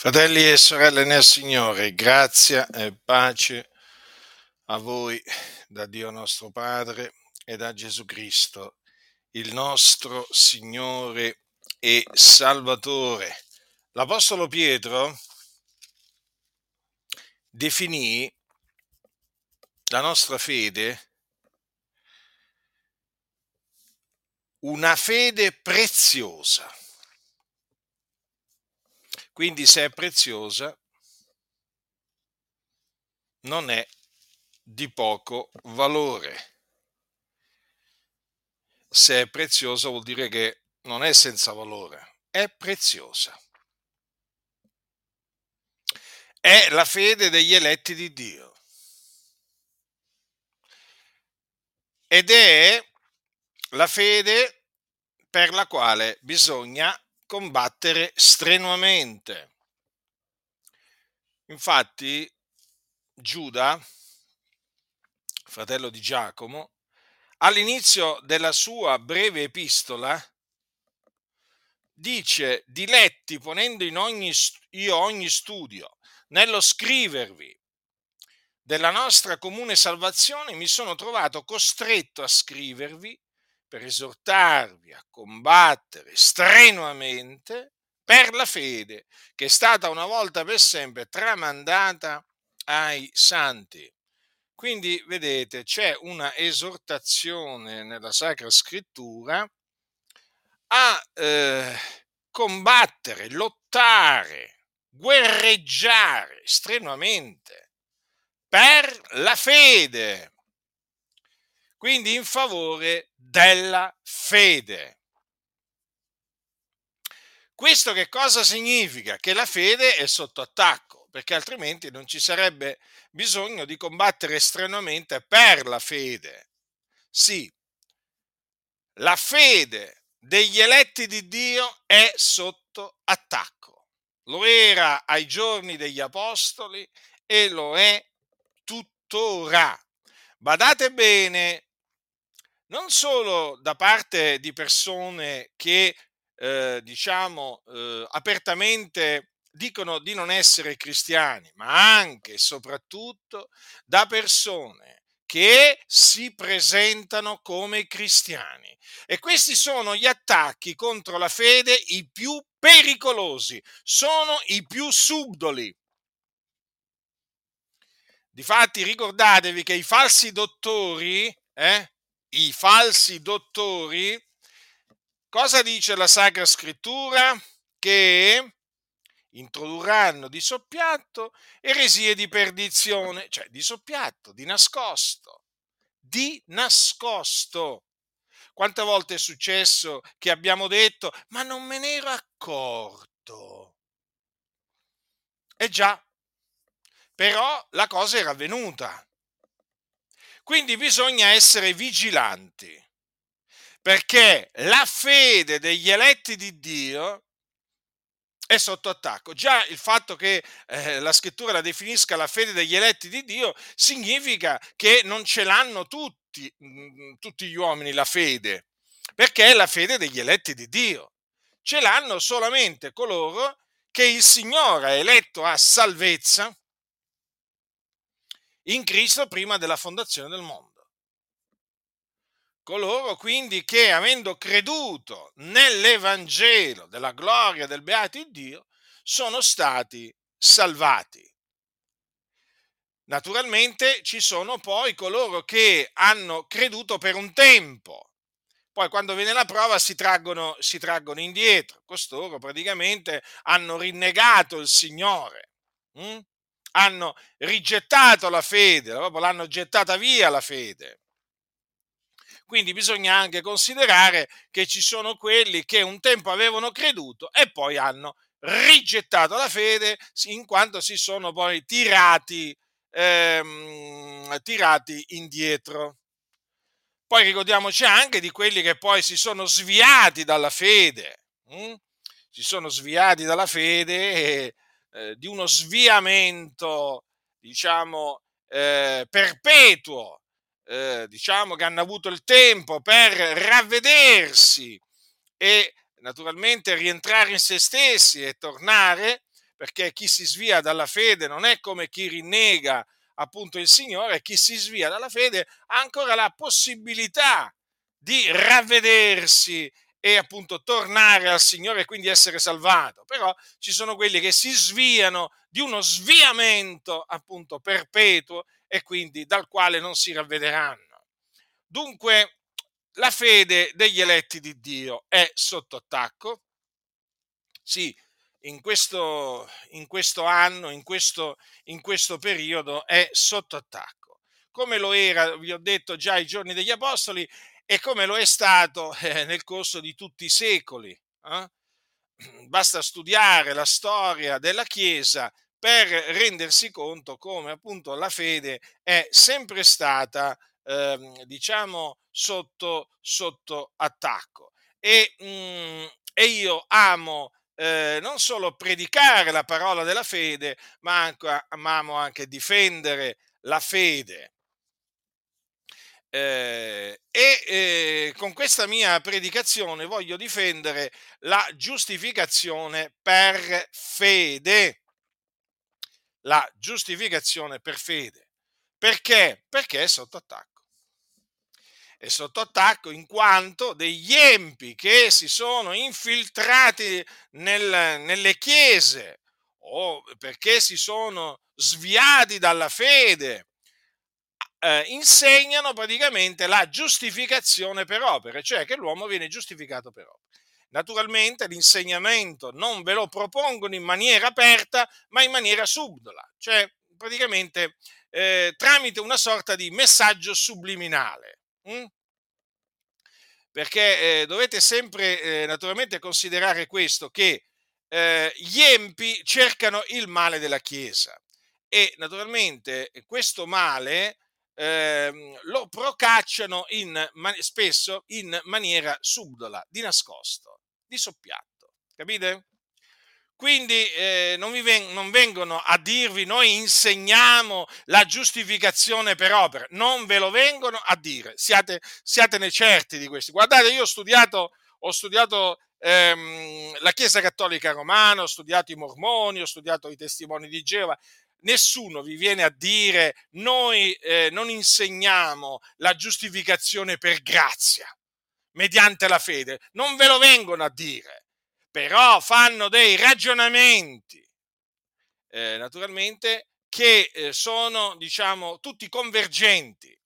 Fratelli e sorelle nel Signore, grazia e pace a voi da Dio nostro Padre e da Gesù Cristo, il nostro Signore e Salvatore. L'Apostolo Pietro definì la nostra fede una fede preziosa. Quindi se è preziosa, non è di poco valore. Se è preziosa vuol dire che non è senza valore, è preziosa. È la fede degli eletti di Dio. Ed è la fede per la quale bisogna combattere strenuamente. Infatti Giuda, fratello di Giacomo, all'inizio della sua breve epistola dice, diletti ponendo in ogni, io ogni studio, nello scrivervi della nostra comune salvazione, mi sono trovato costretto a scrivervi per esortarvi a combattere strenuamente per la fede che è stata una volta per sempre tramandata ai santi. Quindi vedete, c'è una esortazione nella Sacra Scrittura a eh, combattere, lottare, guerreggiare strenuamente per la fede quindi in favore della fede. Questo che cosa significa? Che la fede è sotto attacco, perché altrimenti non ci sarebbe bisogno di combattere strenuamente per la fede. Sì, la fede degli eletti di Dio è sotto attacco. Lo era ai giorni degli Apostoli e lo è tuttora. Badate bene, non solo da parte di persone che, eh, diciamo, eh, apertamente dicono di non essere cristiani, ma anche e soprattutto da persone che si presentano come cristiani. E questi sono gli attacchi contro la fede i più pericolosi, sono i più subdoli. Difatti ricordatevi che i falsi dottori, eh, i falsi dottori, cosa dice la Sacra Scrittura? Che introdurranno di soppiatto eresie di perdizione, cioè di soppiatto, di nascosto, di nascosto. Quante volte è successo che abbiamo detto, ma non me ne ero accorto? E già, però la cosa era avvenuta. Quindi bisogna essere vigilanti, perché la fede degli eletti di Dio è sotto attacco. Già il fatto che eh, la scrittura la definisca la fede degli eletti di Dio significa che non ce l'hanno tutti, mm, tutti gli uomini la fede, perché è la fede degli eletti di Dio. Ce l'hanno solamente coloro che il Signore ha eletto a salvezza in Cristo prima della fondazione del mondo. Coloro quindi che, avendo creduto nell'Evangelo della gloria del beato Dio, sono stati salvati. Naturalmente ci sono poi coloro che hanno creduto per un tempo, poi quando viene la prova si traggono, si traggono indietro, costoro praticamente hanno rinnegato il Signore. Hm? Hanno rigettato la fede, proprio l'hanno gettata via la fede. Quindi bisogna anche considerare che ci sono quelli che un tempo avevano creduto e poi hanno rigettato la fede in quanto si sono poi tirati, ehm, tirati indietro. Poi ricordiamoci anche di quelli che poi si sono sviati dalla fede, hm? si sono sviati dalla fede e eh, di uno sviamento, diciamo, eh, perpetuo, eh, diciamo che hanno avuto il tempo per ravvedersi e naturalmente rientrare in se stessi e tornare, perché chi si svia dalla fede non è come chi rinnega appunto il Signore, chi si svia dalla fede ha ancora la possibilità di ravvedersi e appunto tornare al Signore e quindi essere salvato. Però ci sono quelli che si sviano di uno sviamento appunto perpetuo e quindi dal quale non si ravvederanno. Dunque la fede degli eletti di Dio è sotto attacco. Sì, in questo, in questo anno, in questo, in questo periodo è sotto attacco. Come lo era, vi ho detto già ai giorni degli Apostoli, e come lo è stato eh, nel corso di tutti i secoli. Eh? Basta studiare la storia della Chiesa per rendersi conto come appunto la fede è sempre stata, eh, diciamo, sotto, sotto attacco. E, mh, mm, e io amo eh, non solo predicare la parola della fede, ma, anche, amo anche difendere la fede. Eh, e eh, con questa mia predicazione voglio difendere la giustificazione per fede. La giustificazione per fede. Perché? Perché è sotto attacco. È sotto attacco in quanto degli empi che si sono infiltrati nel, nelle chiese o perché si sono sviati dalla fede eh, insegnano praticamente la giustificazione per opere, cioè che l'uomo viene giustificato per opere. Naturalmente l'insegnamento non ve lo propongono in maniera aperta, ma in maniera subdola, cioè praticamente eh, tramite una sorta di messaggio subliminale. Hm? Perché eh, dovete sempre eh, naturalmente considerare questo, che eh, gli empi cercano il male della Chiesa e naturalmente questo male ehm, lo procacciano in, spesso in maniera subdola, di nascosto, di soppiatto. Capite? Quindi eh, non, ven- non, vengono a dirvi noi insegniamo la giustificazione per opera, non ve lo vengono a dire, siate, siatene certi di questo. Guardate, io ho studiato, ho studiato ehm, la Chiesa Cattolica Romana, ho studiato i Mormoni, ho studiato i testimoni di Geova, nessuno vi viene a dire noi eh, non insegniamo la giustificazione per grazia, mediante la fede, non ve lo vengono a dire, però fanno dei ragionamenti, eh, naturalmente, che eh, sono, diciamo, tutti convergenti,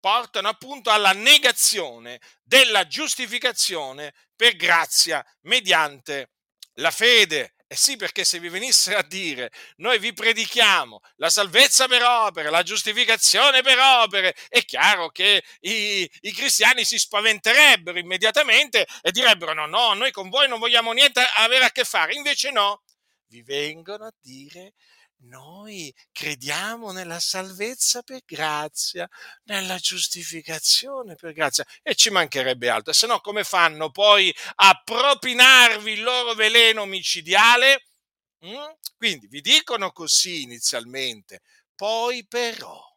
portano appunto alla negazione della giustificazione per grazia mediante la fede. Eh sì, perché se vi venisse a dire noi vi predichiamo la salvezza per opere, la giustificazione per opere, è chiaro che i, i, cristiani si spaventerebbero immediatamente e direbbero no, no, noi con voi non vogliamo niente avere a che fare. Invece no, vi vengono a dire noi crediamo nella salvezza per grazia, nella giustificazione per grazia e ci mancherebbe altro, se no come fanno poi a propinarvi il loro veleno micidiale? Mm? Quindi vi dicono così inizialmente, poi però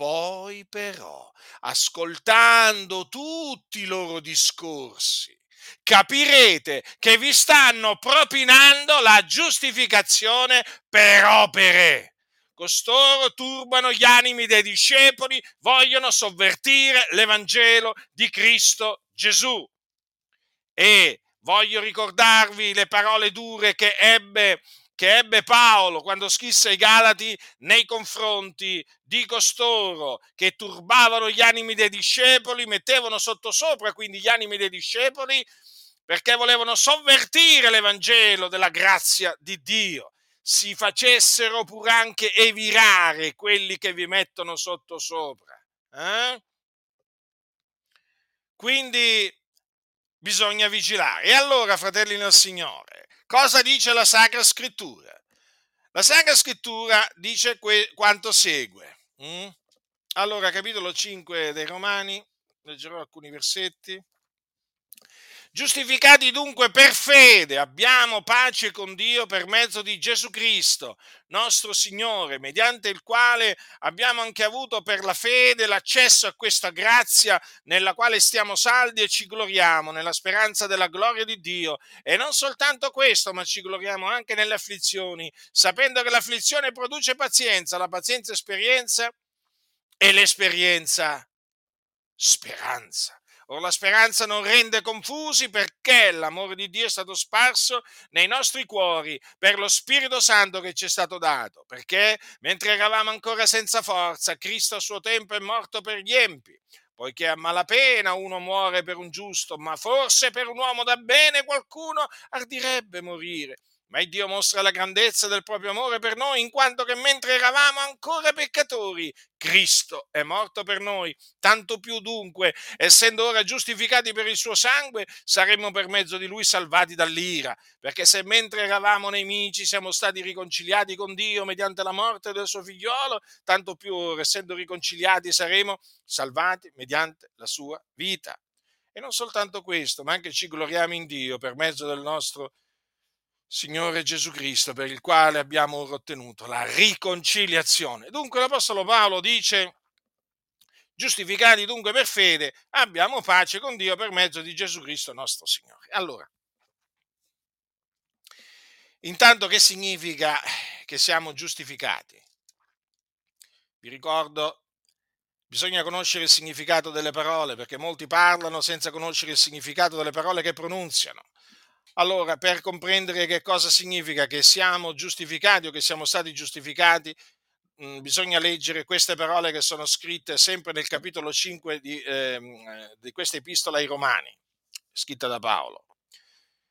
poi però, ascoltando tutti i loro discorsi, capirete che vi stanno propinando la giustificazione per opere. Costoro turbano gli animi dei discepoli, vogliono sovvertire l'Evangelo di Cristo Gesù. E voglio ricordarvi le parole dure che ebbe, che ebbe Paolo quando scrisse ai Galati nei confronti di costoro che turbavano gli animi dei discepoli, mettevano sottosopra quindi gli animi dei discepoli perché volevano sovvertire l'Evangelo della grazia di Dio, si facessero pur anche evirare quelli che vi mettono sottosopra. Eh? Quindi bisogna vigilare. E allora, fratelli del Signore, cosa dice la Sacra Scrittura? La Sacra Scrittura dice que- quanto segue. Mm? Allora, capitolo 5 dei Romani, leggerò alcuni versetti. Giustificati dunque per fede, abbiamo pace con Dio per mezzo di Gesù Cristo, nostro Signore, mediante il quale abbiamo anche avuto per la fede l'accesso a questa grazia nella quale stiamo saldi e ci gloriamo nella speranza della gloria di Dio. E non soltanto questo, ma ci gloriamo anche nelle afflizioni, sapendo che l'afflizione produce pazienza, la pazienza esperienza e l'esperienza speranza. Or la speranza non rende confusi perché l'amore di Dio è stato sparso nei nostri cuori per lo Spirito Santo che ci è stato dato, perché mentre eravamo ancora senza forza, Cristo a suo tempo è morto per gli empi, poiché a malapena uno muore per un giusto, ma forse per un uomo da bene qualcuno ardirebbe morire. Ma Dio mostra la grandezza del proprio amore per noi, in quanto che mentre eravamo ancora peccatori, Cristo è morto per noi. Tanto più dunque, essendo ora giustificati per il suo sangue, saremmo per mezzo di lui salvati dall'ira. Perché se mentre eravamo nemici siamo stati riconciliati con Dio mediante la morte del suo figliolo, tanto più ora, essendo riconciliati, saremo salvati mediante la sua vita. E non soltanto questo, ma anche ci gloriamo in Dio per mezzo del nostro Signore Gesù Cristo, per il quale abbiamo ottenuto la riconciliazione. Dunque l'Apostolo Paolo dice, giustificati dunque per fede, abbiamo pace con Dio per mezzo di Gesù Cristo nostro Signore. Allora, intanto che significa che siamo giustificati? Vi ricordo, bisogna conoscere il significato delle parole, perché molti parlano senza conoscere il significato delle parole che pronunziano. Allora, per comprendere che cosa significa che siamo giustificati o che siamo stati giustificati, mm, bisogna leggere queste parole che sono scritte sempre nel capitolo 5 di, eh, di questa epistola ai Romani, scritta da Paolo.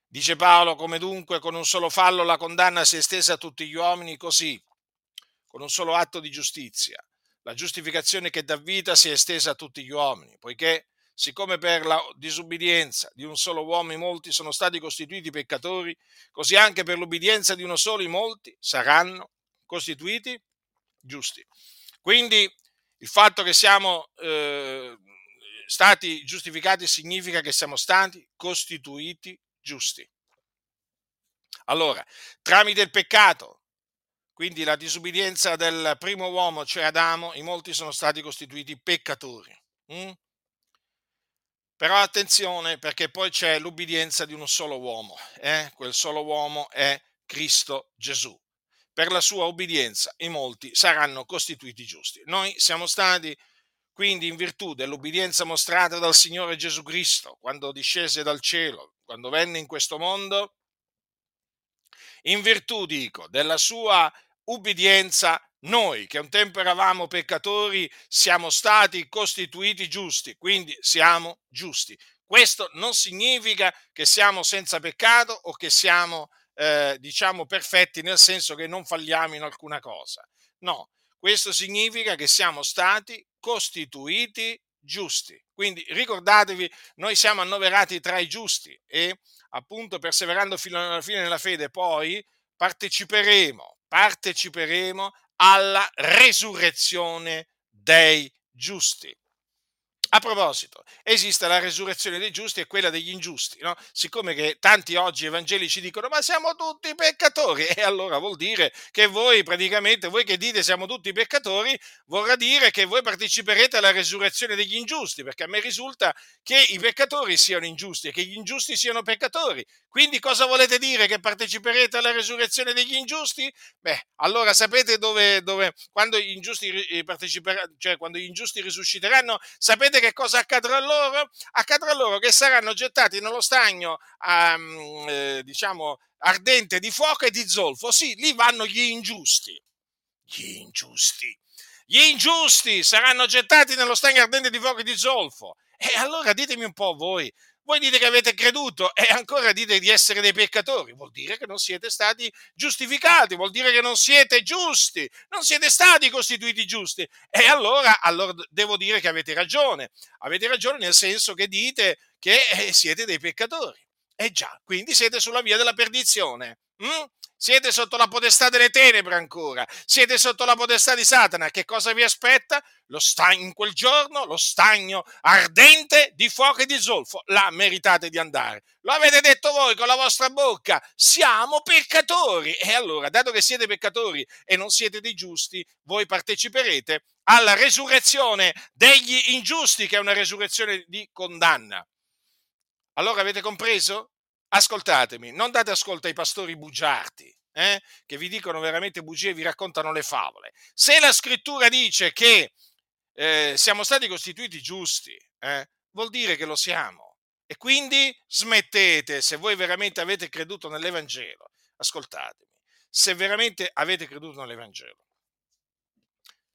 Dice Paolo, come dunque con un solo fallo la condanna si è estesa a tutti gli uomini, così, con un solo atto di giustizia, la giustificazione che dà vita si è estesa a tutti gli uomini, poiché siccome per la disubbidienza di un solo uomo i molti sono stati costituiti peccatori, così anche per l'ubbidienza di uno solo i molti saranno costituiti giusti. Quindi il fatto che siamo eh, stati giustificati significa che siamo stati costituiti giusti. Allora, tramite il peccato, quindi la disubbidienza del primo uomo, cioè Adamo, i molti sono stati costituiti peccatori. Mm? Però attenzione perché poi c'è l'ubbidienza di un solo uomo, eh? quel solo uomo è Cristo Gesù. Per la sua ubbidienza i molti saranno costituiti giusti. Noi siamo stati quindi in virtù dell'ubbidienza mostrata dal Signore Gesù Cristo quando discese dal cielo, quando venne in questo mondo, in virtù, dico, della sua ubbidienza noi che un tempo eravamo peccatori siamo stati costituiti giusti, quindi siamo giusti. Questo non significa che siamo senza peccato o che siamo, eh, diciamo, perfetti nel senso che non falliamo in alcuna cosa. No, questo significa che siamo stati costituiti giusti. Quindi ricordatevi, noi siamo annoverati tra i giusti e appunto perseverando fino alla fine nella fede poi parteciperemo, parteciperemo alla resurrezione dei giusti. A proposito, esiste la resurrezione dei giusti e quella degli ingiusti, no? Siccome che tanti oggi evangelici dicono ma siamo tutti peccatori, e allora vuol dire che voi praticamente, voi che dite siamo tutti peccatori, vorrà dire che voi parteciperete alla resurrezione degli ingiusti, perché a me risulta che i peccatori siano ingiusti e che gli ingiusti siano peccatori. Quindi cosa volete dire? Che parteciperete alla resurrezione degli ingiusti? Beh, allora sapete dove, dove quando, gli ingiusti parteciperanno, cioè quando gli ingiusti risusciteranno, sapete sapete che cosa accadrà loro? Accadrà loro che saranno gettati nello stagno, um, eh, diciamo, ardente di fuoco e di zolfo. Sì, lì vanno gli ingiusti. Gli ingiusti. Gli ingiusti saranno gettati nello stagno ardente di fuoco e di zolfo. E allora ditemi un po' voi, voi dite che avete creduto e ancora dite di essere dei peccatori, vuol dire che non siete stati giustificati, vuol dire che non siete giusti, non siete stati costituiti giusti. E allora, allora devo dire che avete ragione, avete ragione nel senso che dite che eh, siete dei peccatori. E già, quindi siete sulla via della perdizione. Mm? Siete sotto la potestà delle tenebre ancora, siete sotto la potestà di Satana. Che cosa vi aspetta? Lo stagno in quel giorno, lo stagno ardente di fuoco e di zolfo. Là meritate di andare. Lo avete detto voi con la vostra bocca. Siamo peccatori. E allora, dato che siete peccatori e non siete dei giusti, voi parteciperete alla resurrezione degli ingiusti, che è una resurrezione di condanna. Allora avete compreso? Ascoltatemi, non date ascolto ai pastori bugiardi, eh, che vi dicono veramente bugie e vi raccontano le favole. Se la scrittura dice che eh, siamo stati costituiti giusti, eh, vuol dire che lo siamo. E quindi smettete, se voi veramente avete creduto nell'Evangelo, ascoltatemi, se veramente avete creduto nell'Evangelo,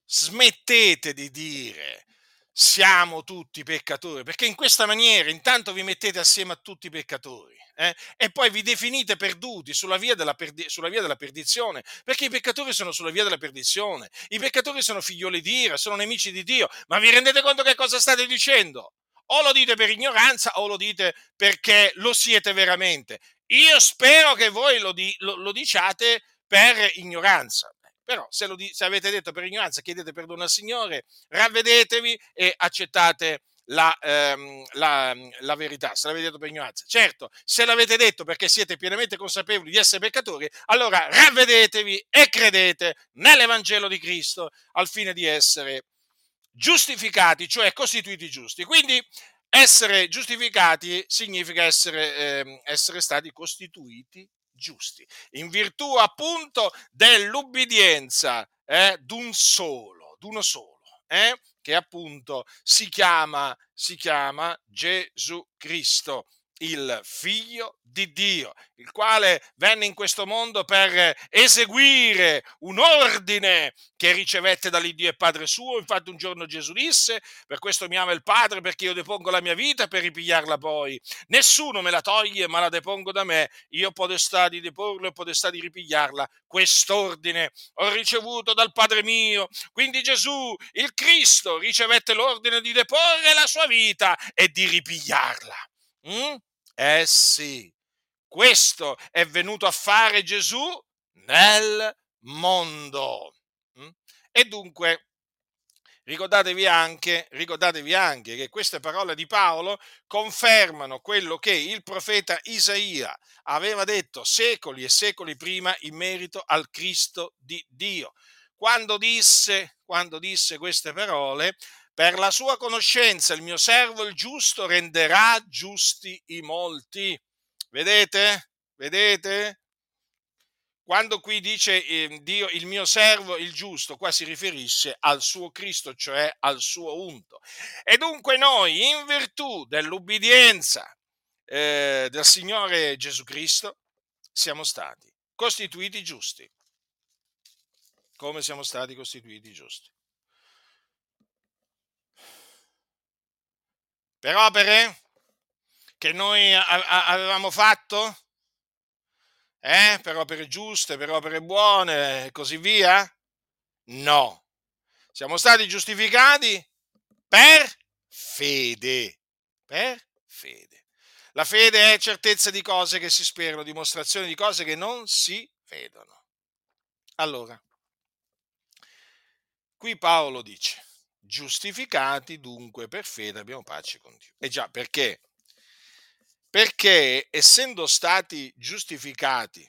smettete di dire siamo tutti peccatori, perché in questa maniera intanto vi mettete assieme a tutti i peccatori eh, e poi vi definite perduti sulla via, perdi- sulla via, della perdizione, perché i peccatori sono sulla via della perdizione, i peccatori sono figlioli di ira, sono nemici di Dio, ma vi rendete conto che cosa state dicendo? O lo dite per ignoranza o lo dite perché lo siete veramente. Io spero che voi lo, di- lo-, lo diciate per ignoranza. Però se, lo, se avete detto per ignoranza, chiedete perdono al Signore, ravvedetevi e accettate la, ehm, la, la, verità, se l'avete detto per ignoranza. Certo, se l'avete detto perché siete pienamente consapevoli di essere peccatori, allora ravvedetevi e credete nell'Evangelo di Cristo al fine di essere giustificati, cioè costituiti giusti. Quindi essere giustificati significa essere, ehm, essere stati costituiti giusti, in virtù appunto dell'ubbidienza eh, d'un solo, d'uno solo, eh, che appunto si chiama, si chiama Gesù Cristo il figlio di Dio, il quale venne in questo mondo per eseguire un ordine che ricevette dall'Iddio e Padre suo. Infatti un giorno Gesù disse, per questo mi ama il Padre, perché io depongo la mia vita per ripigliarla poi. Nessuno me la toglie, ma la depongo da me. Io ho potestà di deporlo e potestà di ripigliarla. Quest'ordine ho ricevuto dal Padre mio. Quindi Gesù, il Cristo, ricevette l'ordine di deporre la sua vita e di ripigliarla. Mm? Eh sì, questo è venuto a fare Gesù nel mondo. Mm? E dunque ricordatevi anche, ricordatevi anche che queste parole di Paolo confermano quello che il profeta Isaia aveva detto secoli e secoli prima in merito al Cristo di Dio. Quando disse, quando disse queste parole, per la sua conoscenza il mio servo il giusto renderà giusti i molti. Vedete? Vedete? Quando qui dice eh, Dio il mio servo il giusto, qua si riferisce al suo Cristo, cioè al suo unto. E dunque noi, in virtù dell'ubbidienza eh, del Signore Gesù Cristo, siamo stati costituiti giusti. Come siamo stati costituiti giusti? Per opere che noi avevamo fatto, eh? per opere giuste, per opere buone e così via? No, siamo stati giustificati per fede, per fede. La fede è certezza di cose che si sperano, dimostrazione di cose che non si vedono. Allora, qui Paolo dice, Giustificati dunque per fede abbiamo pace con Dio. E già, perché? Perché essendo stati giustificati,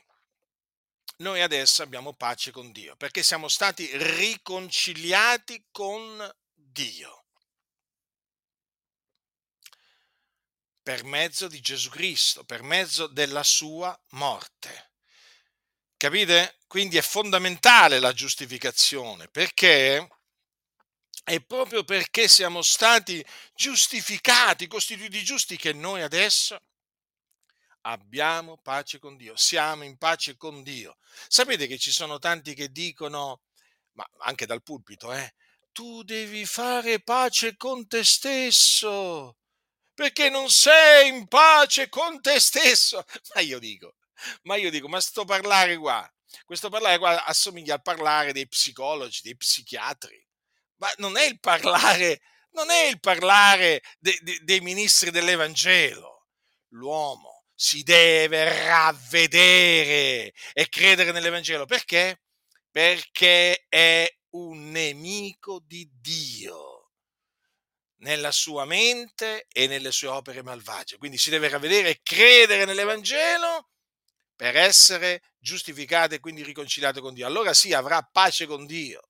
noi adesso abbiamo pace con Dio, perché siamo stati riconciliati con Dio. per mezzo di Gesù Cristo, per mezzo della sua morte. Capite? Quindi è fondamentale la giustificazione perché è proprio perché siamo stati giustificati, costituiti giusti, che noi adesso abbiamo pace con Dio, siamo in pace con Dio. Sapete che ci sono tanti che dicono, ma anche dal pulpito, eh, tu devi fare pace con te stesso, perché non sei in pace con te stesso. Ma io dico, ma io dico, ma sto parlare qua, questo parlare qua assomiglia al parlare dei psicologi, dei psichiatri ma non è il parlare, non è il parlare de, de, dei ministri dell'Evangelo. L'uomo si deve ravvedere e credere nell'Evangelo. Perché? Perché è un nemico di Dio nella sua mente e nelle sue opere malvagie. Quindi si deve ravvedere e credere nell'Evangelo per essere giustificato e quindi riconciliato con Dio. Allora sì, avrà pace con Dio.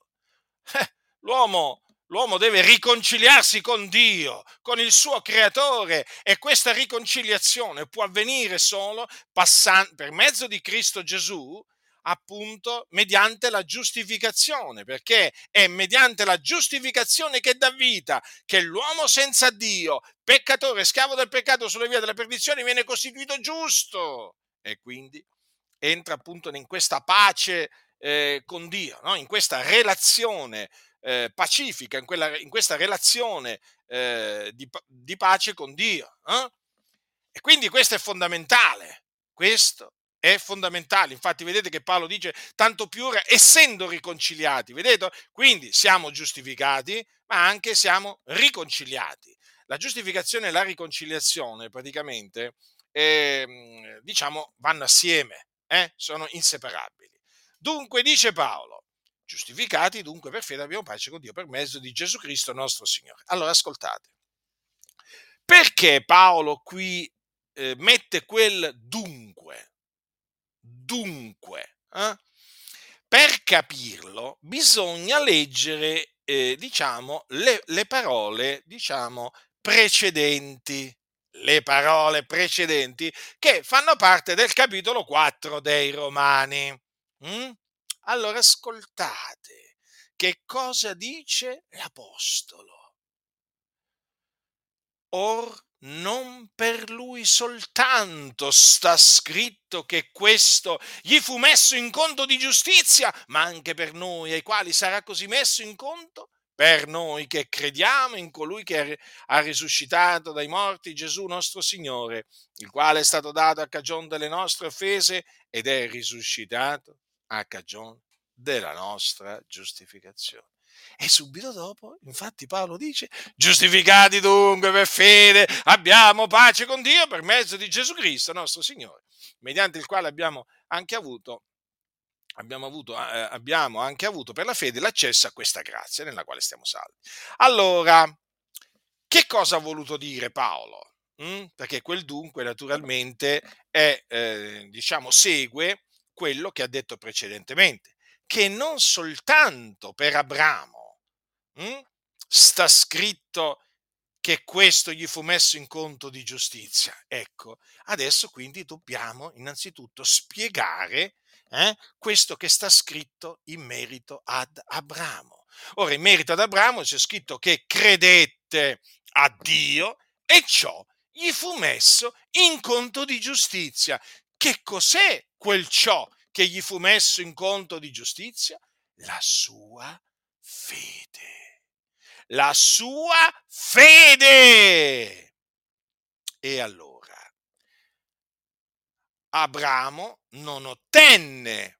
Eh, l'uomo L'uomo deve riconciliarsi con Dio, con il suo creatore e questa riconciliazione può avvenire solo passando, per mezzo di Cristo Gesù, appunto mediante la giustificazione, perché è mediante la giustificazione che dà vita che l'uomo senza Dio, peccatore, schiavo del peccato sulle vie della perdizione, viene costituito giusto e quindi entra appunto in questa pace eh, con Dio, no? in questa relazione eh, pacifica, in, quella, in, questa relazione eh, di, di, pace con Dio. Eh? E quindi questo è fondamentale. Questo è fondamentale. Infatti, vedete che Paolo dice tanto più ora, essendo riconciliati, vedete? Quindi siamo giustificati, ma anche siamo riconciliati. La giustificazione e la riconciliazione praticamente eh, diciamo vanno assieme, eh? sono inseparabili. Dunque dice Paolo, Giustificati dunque per fede abbiamo pace con Dio per mezzo di Gesù Cristo nostro Signore. Allora ascoltate, perché Paolo qui eh, mette quel dunque? Dunque, eh? per capirlo bisogna leggere, eh, diciamo, le, le parole, diciamo, precedenti le parole precedenti che fanno parte del capitolo 4 dei Romani. Mm? Allora ascoltate che cosa dice l'Apostolo. Or non per lui soltanto sta scritto che questo gli fu messo in conto di giustizia, ma anche per noi, ai quali sarà così messo in conto, per noi che crediamo in colui che ha risuscitato dai morti Gesù nostro Signore, il quale è stato dato a cagione delle nostre offese ed è risuscitato a cagione della nostra giustificazione. E subito dopo, infatti, Paolo dice: Giustificati dunque per fede, abbiamo pace con Dio per mezzo di Gesù Cristo, nostro Signore, mediante il quale abbiamo anche avuto, abbiamo avuto, eh, abbiamo anche avuto per la fede l'accesso a questa grazia nella quale stiamo salvi. Allora, che cosa ha voluto dire Paolo? Mm? Perché quel dunque, naturalmente, è, eh, diciamo, segue quello che ha detto precedentemente, che non soltanto per Abramo hm, sta scritto che questo gli fu messo in conto di giustizia. Ecco, adesso quindi dobbiamo innanzitutto spiegare eh, questo che sta scritto in merito ad Abramo. Ora, in merito ad Abramo c'è scritto che credette a Dio e ciò gli fu messo in conto di giustizia. Che cos'è quel ciò che gli fu messo in conto di giustizia? La sua fede. La sua fede. E allora, Abramo non ottenne,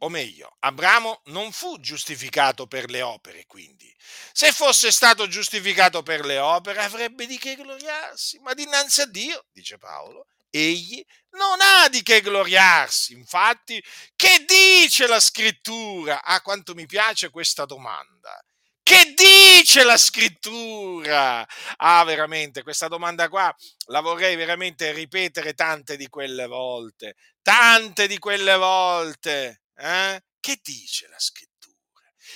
o meglio, Abramo non fu giustificato per le opere, quindi. Se fosse stato giustificato per le opere avrebbe di che gloriarsi, ma dinanzi a Dio, dice Paolo, egli non ha di che gloriarsi. Infatti, che dice la scrittura? Ah, quanto mi piace questa domanda. Che dice la scrittura? Ah, veramente, questa domanda qua la vorrei veramente ripetere tante di quelle volte, tante di quelle volte. Eh? Che dice la scrittura?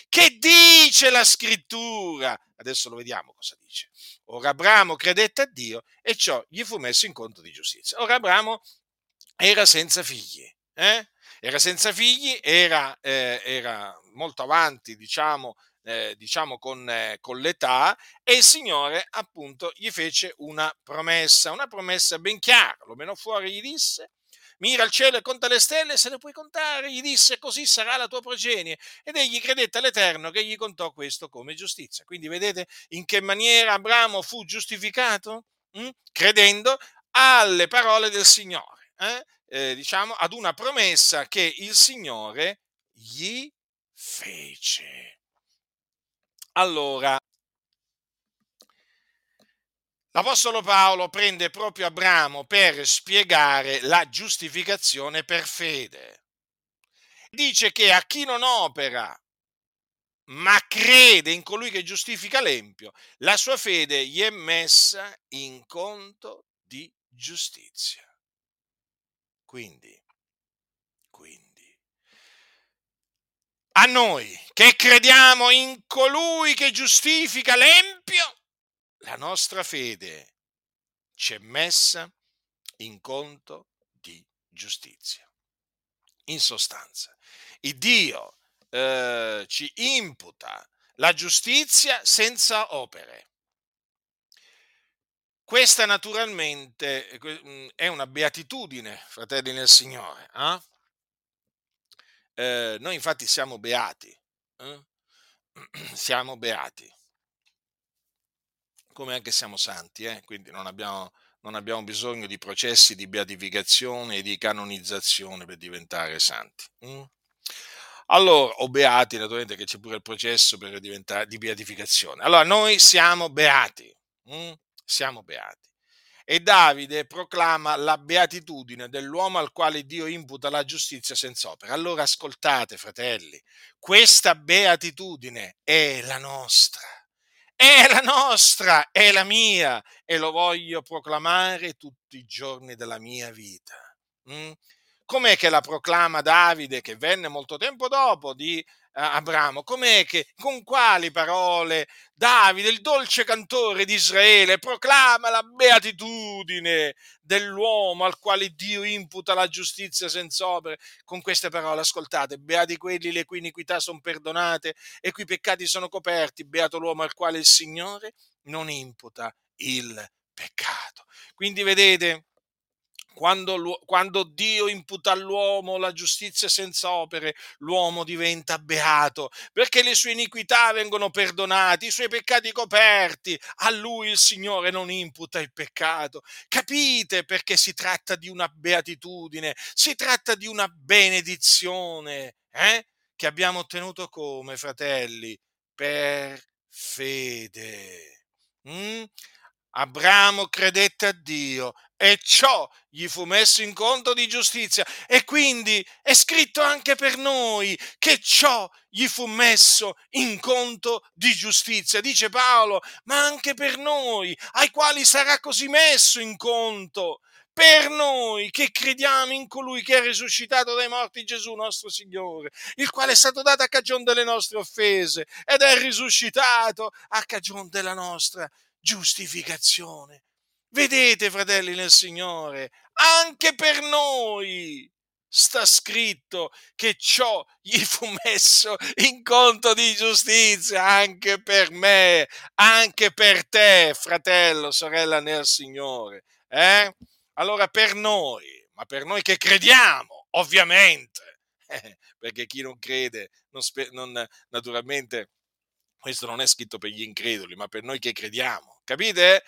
Che dice la scrittura? Adesso lo vediamo cosa dice. Ora Abramo credette a Dio e ciò gli fu messo in conto di giustizia. Ora Abramo era senza figli, eh? era senza figli, era, eh, era molto avanti, diciamo, eh, diciamo con, eh, con, l'età e il Signore appunto gli fece una promessa, una promessa ben chiara, lo menò fuori gli disse mira al cielo e conta le stelle, se le puoi contare, gli disse così sarà la tua progenie. Ed egli credette all'Eterno che gli contò questo come giustizia. Quindi vedete in che maniera Abramo fu giustificato? Mm? Credendo alle parole del Signore, eh? Eh, diciamo ad una promessa che il Signore gli fece. Allora, l'Apostolo Paolo prende proprio Abramo per spiegare la giustificazione per fede. Dice che a chi non opera, ma crede in colui che giustifica l'empio, la sua fede gli è messa in conto di giustizia. Quindi, quindi, a noi che crediamo in colui che giustifica l'empio, la nostra fede ci è messa in conto di giustizia. In sostanza, il Dio eh, ci imputa la giustizia senza opere. Questa naturalmente mm, è una beatitudine, fratelli nel Signore. Eh? Eh, noi infatti siamo beati, eh? siamo beati, come anche siamo santi, eh? quindi non abbiamo, non abbiamo, bisogno di processi di beatificazione e di canonizzazione per diventare santi. Mm? Allora, o beati, naturalmente che c'è pure il processo per diventare di beatificazione. Allora, noi siamo beati, hm? siamo beati. E Davide proclama la beatitudine dell'uomo al quale Dio imputa la giustizia senza opera. Allora ascoltate, fratelli, questa beatitudine è la nostra, è la nostra, è la mia e lo voglio proclamare tutti i giorni della mia vita. Hm? Com'è che la proclama Davide, che venne molto tempo dopo di Abramo? Com'è che, con quali parole Davide, il dolce cantore di Israele, proclama la beatitudine dell'uomo al quale Dio imputa la giustizia senza opere? Con queste parole, ascoltate, beati quelli le cui iniquità sono perdonate e cui peccati sono coperti, beato l'uomo al quale il Signore non imputa il peccato. Quindi vedete, quando, quando, Dio imputa all'uomo la giustizia senza opere, l'uomo diventa beato, perché le sue iniquità vengono perdonate, i suoi peccati coperti, a lui il Signore non imputa il peccato. Capite perché si tratta di una beatitudine, si tratta di una benedizione, eh? che abbiamo ottenuto come, fratelli? Per fede. Mm? Abramo credette a Dio e ciò gli fu messo in conto di giustizia. E quindi è scritto anche per noi che ciò gli fu messo in conto di giustizia. Dice Paolo, ma anche per noi, ai quali sarà così messo in conto. Per noi che crediamo in colui che è risuscitato dai morti, Gesù nostro Signore, il quale è stato dato a cagione delle nostre offese ed è risuscitato a cagione della nostra giustificazione. Vedete, fratelli nel Signore, anche per noi sta scritto che ciò gli fu messo in conto di giustizia anche per me, anche per te, fratello, sorella nel Signore. Eh? Allora per noi, ma per noi che crediamo, ovviamente, eh, perché chi non crede, non, non, naturalmente, questo non è scritto per gli increduli, ma per noi che crediamo, capite?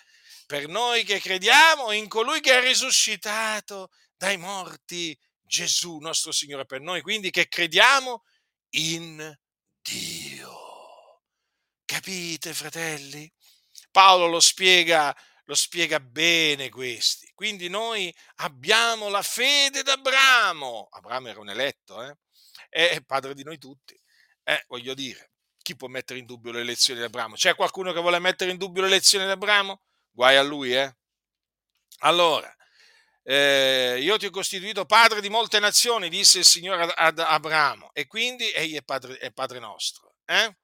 Per noi che crediamo in colui che è risuscitato dai morti, Gesù nostro Signore, per noi quindi che crediamo in Dio. Capite, fratelli? Paolo lo spiega, lo spiega bene questi. Quindi noi abbiamo la fede d'Abramo. Abramo era un eletto, eh? È padre di noi tutti. Eh, voglio dire, chi può mettere in dubbio le elezioni di Abramo? C'è qualcuno che vuole mettere in dubbio le elezioni di Abramo? Guai a lui, eh? Allora, eh, io ti ho costituito padre di molte nazioni, disse il Signore ad, ad Abramo, e quindi egli è padre, è padre nostro. Eh?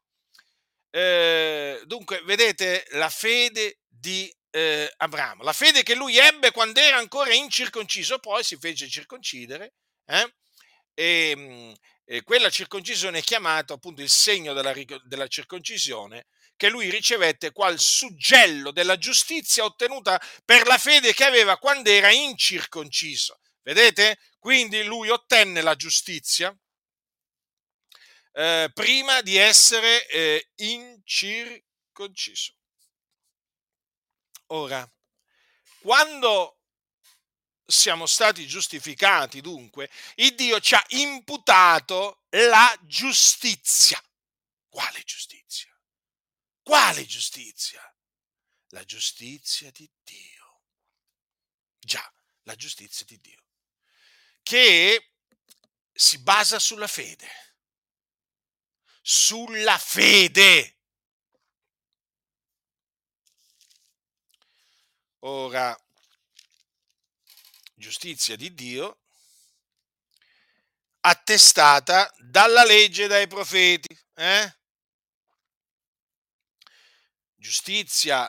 Eh, dunque, vedete la fede di eh, Abramo, la fede che lui ebbe quando era ancora incirconciso, poi si fece circoncidere, eh? e, mm, e, quella circoncisione è chiamata appunto il segno della, della circoncisione che lui ricevette qual suggello della giustizia ottenuta per la fede che aveva quando era incirconciso. Vedete? Quindi lui ottenne la giustizia eh, prima di essere eh, incirconciso. Ora, quando siamo stati giustificati, dunque, il Dio ci ha imputato la giustizia. Quale giustizia? Quale giustizia? la giustizia di Dio. Già, la giustizia di Dio. Che si basa sulla fede. Sulla fede. Ora, giustizia di Dio attestata dalla legge e dai profeti. Eh? Giustizia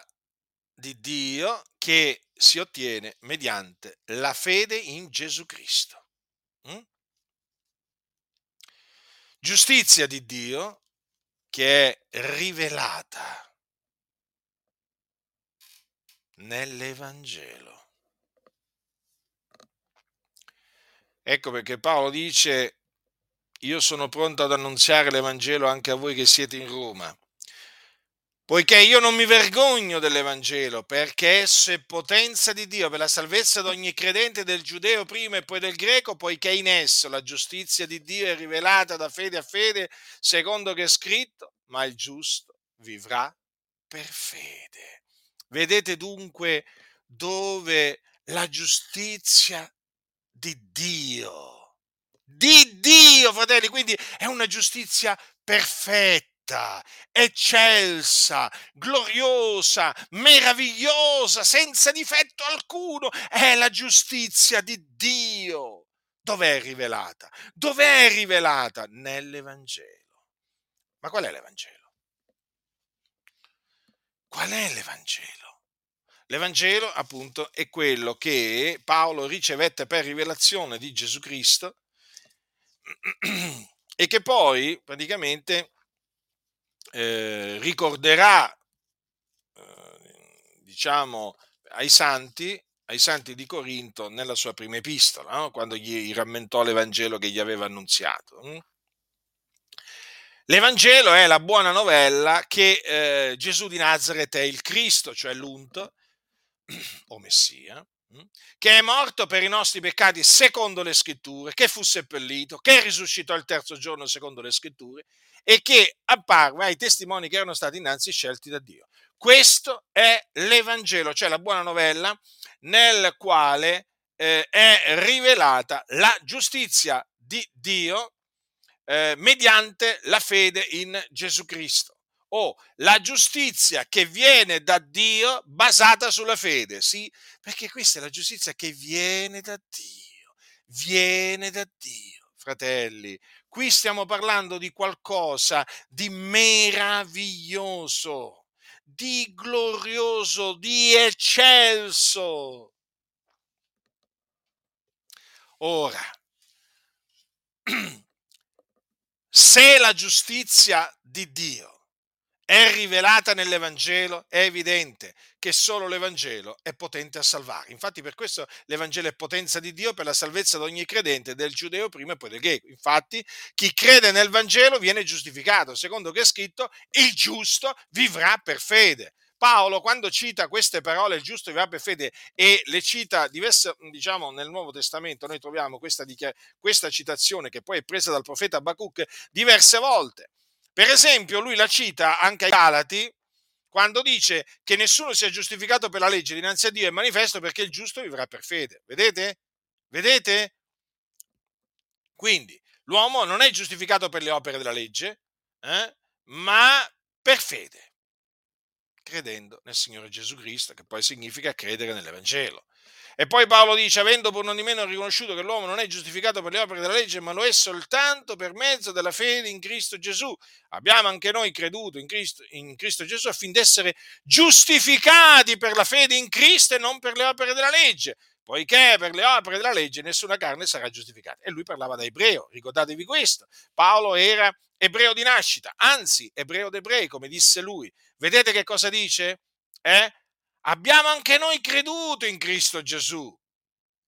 di Dio che si ottiene mediante la fede in Gesù Cristo. Mm? Giustizia di Dio che è rivelata nell'Evangelo. Ecco perché Paolo dice, io sono pronto ad annunziare l'Evangelo anche a voi che siete in Roma, poiché io non mi vergogno dell'Evangelo, perché esso è potenza di Dio per la salvezza di ogni credente, del giudeo prima e poi del greco, poiché in esso la giustizia di Dio è rivelata da fede a fede, secondo che è scritto, ma il giusto vivrà per fede. Vedete dunque dove la giustizia di Dio. Di Dio, fratelli, quindi è una giustizia perfetta, eccelsa, gloriosa, meravigliosa, senza difetto alcuno. È la giustizia di Dio. Dov'è rivelata? Dov'è rivelata? Nell'Evangelo. Ma qual è l'Evangelo? Qual è l'Evangelo? L'Evangelo, appunto, è quello che Paolo ricevette per rivelazione di Gesù Cristo e che poi praticamente eh, ricorderà, eh, diciamo, ai santi, ai santi di Corinto nella sua prima epistola, no? quando gli rammentò l'Evangelo che gli aveva annunziato. Hm? L'Evangelo è la buona novella che eh, Gesù di Nazareth è il Cristo, cioè l'unto, o Messia, mm, che è morto per i nostri peccati secondo le scritture, che fu seppellito, che risuscitò il terzo giorno secondo le scritture e che apparve ai testimoni che erano stati innanzi scelti da Dio. Questo è l'Evangelo, cioè la buona novella nel quale eh, è rivelata la giustizia di Dio eh, mediante la fede in Gesù Cristo o la giustizia che viene da Dio basata sulla fede, sì, perché questa è la giustizia che viene da Dio, viene da Dio, fratelli. Qui stiamo parlando di qualcosa di meraviglioso, di glorioso, di eccelso. Ora, se la giustizia di Dio è rivelata nell'Evangelo, è evidente che solo l'Evangelo è potente a salvare. Infatti per questo l'Evangelo è potenza di Dio per la salvezza di ogni credente, del giudeo prima e poi del greco. Infatti chi crede nel Vangelo viene giustificato, secondo che è scritto, il giusto vivrà per fede. Paolo, quando cita queste parole, il giusto vivrà per fede, e le cita diverse, diciamo, nel Nuovo Testamento, noi troviamo questa, questa citazione che poi è presa dal profeta Abacuc diverse volte. Per esempio, lui la cita anche ai Galati quando dice che nessuno sia giustificato per la legge dinanzi a Dio è manifesto perché il giusto vivrà per fede. Vedete? Vedete? Quindi l'uomo non è giustificato per le opere della legge, eh, ma per fede, credendo nel Signore Gesù Cristo, che poi significa credere nell'Evangelo. E poi Paolo dice, avendo pur non di meno riconosciuto che l'uomo non è giustificato per le opere della legge, ma lo è soltanto per mezzo della fede in Cristo Gesù. Abbiamo anche noi creduto in Cristo, in Cristo Gesù affinché essere giustificati per la fede in Cristo e non per le opere della legge, poiché per le opere della legge nessuna carne sarà giustificata. E lui parlava da ebreo, ricordatevi questo. Paolo era ebreo di nascita, anzi ebreo d'ebrei, come disse lui. Vedete che cosa dice? Eh? Abbiamo anche noi creduto in Cristo Gesù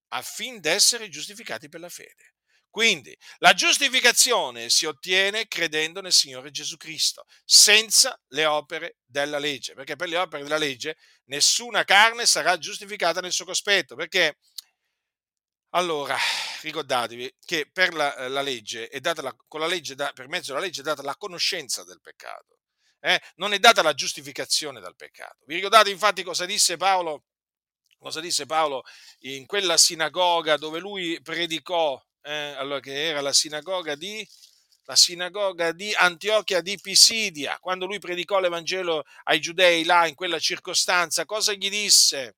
affin d'essere giustificati per la fede. Quindi la giustificazione si ottiene credendo nel Signore Gesù Cristo, senza le opere della legge, perché per le opere della legge nessuna carne sarà giustificata nel suo cospetto, perché allora ricordatevi che la, la legge data la, la legge, per mezzo della legge è data la conoscenza del peccato eh, non è data la giustificazione dal peccato. Vi ricordate infatti cosa disse Paolo? Cosa disse Paolo in quella sinagoga dove lui predicò, eh, allora che era la sinagoga di la sinagoga di Antiochia di Pisidia, quando lui predicò l'Evangelo ai giudei là in quella circostanza, cosa gli disse?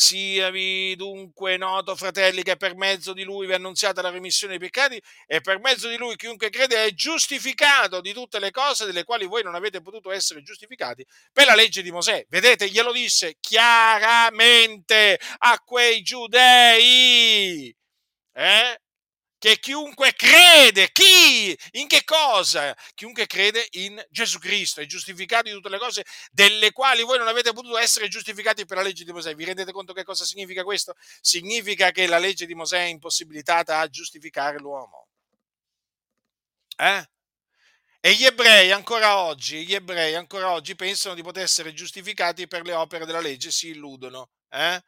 Siavi dunque noto, fratelli, che per mezzo di lui vi è annunziata la remissione dei peccati e per mezzo di lui chiunque crede è giustificato di tutte le cose delle quali voi non avete potuto essere giustificati per la legge di Mosè. Vedete, glielo disse chiaramente a quei giudei. Eh? Che chiunque crede, chi? In che cosa? Chiunque crede in Gesù Cristo è giustificato di tutte le cose delle quali voi non avete potuto essere giustificati per la legge di Mosè. Vi rendete conto che cosa significa questo? Significa che la legge di Mosè è impossibilitata a giustificare l'uomo. Eh? E gli ebrei ancora oggi, gli ebrei ancora oggi pensano di poter essere giustificati per le opere della legge, si illudono. Eh?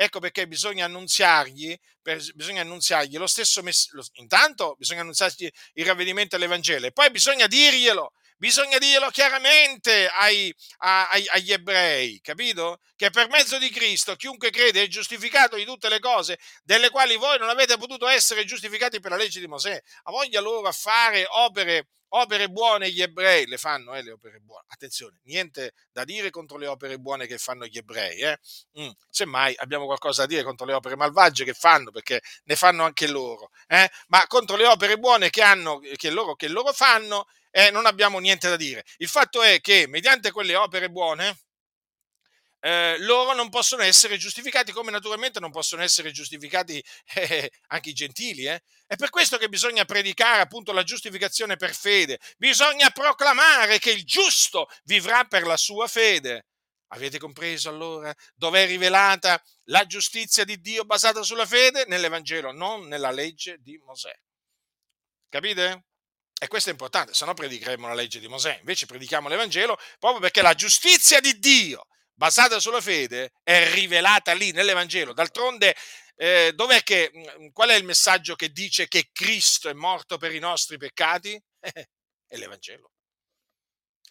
Ecco perché bisogna annunziargli, per, bisogna annunziargli lo stesso messaggio. Intanto bisogna annunziargli il ravvedimento all'Evangelo e poi bisogna dirglielo, bisogna dirlo chiaramente ai, ai, agli ebrei, capito? Che per mezzo di Cristo chiunque crede è giustificato di tutte le cose delle quali voi non avete potuto essere giustificati per la legge di Mosè. Ha voglia loro a fare opere opere buone gli ebrei le fanno, eh, le opere buone. Attenzione, niente da dire contro le opere buone che fanno gli ebrei. Eh? Mm. Semmai abbiamo qualcosa da dire contro le opere malvagie che fanno, perché ne fanno anche loro. Eh? Ma contro le opere buone che, hanno, che, loro, che loro fanno eh, non abbiamo niente da dire. Il fatto è che mediante quelle opere buone eh, loro non possono essere giustificati, come naturalmente non possono essere giustificati eh, anche i gentili. Eh? È per questo che bisogna predicare appunto la giustificazione per fede, bisogna proclamare che il giusto vivrà per la sua fede. Avete compreso allora dove è rivelata la giustizia di Dio basata sulla fede? Nell'Evangelo, non nella legge di Mosè. Capite? E questo è importante, se no predicheremo la legge di Mosè, invece predichiamo l'Evangelo proprio perché la giustizia di Dio basata sulla fede è rivelata lì nell'Evangelo. D'altronde, eh, dov'è che, mm, qual è il messaggio che dice che Cristo è morto per i nostri peccati? è l'Evangelo.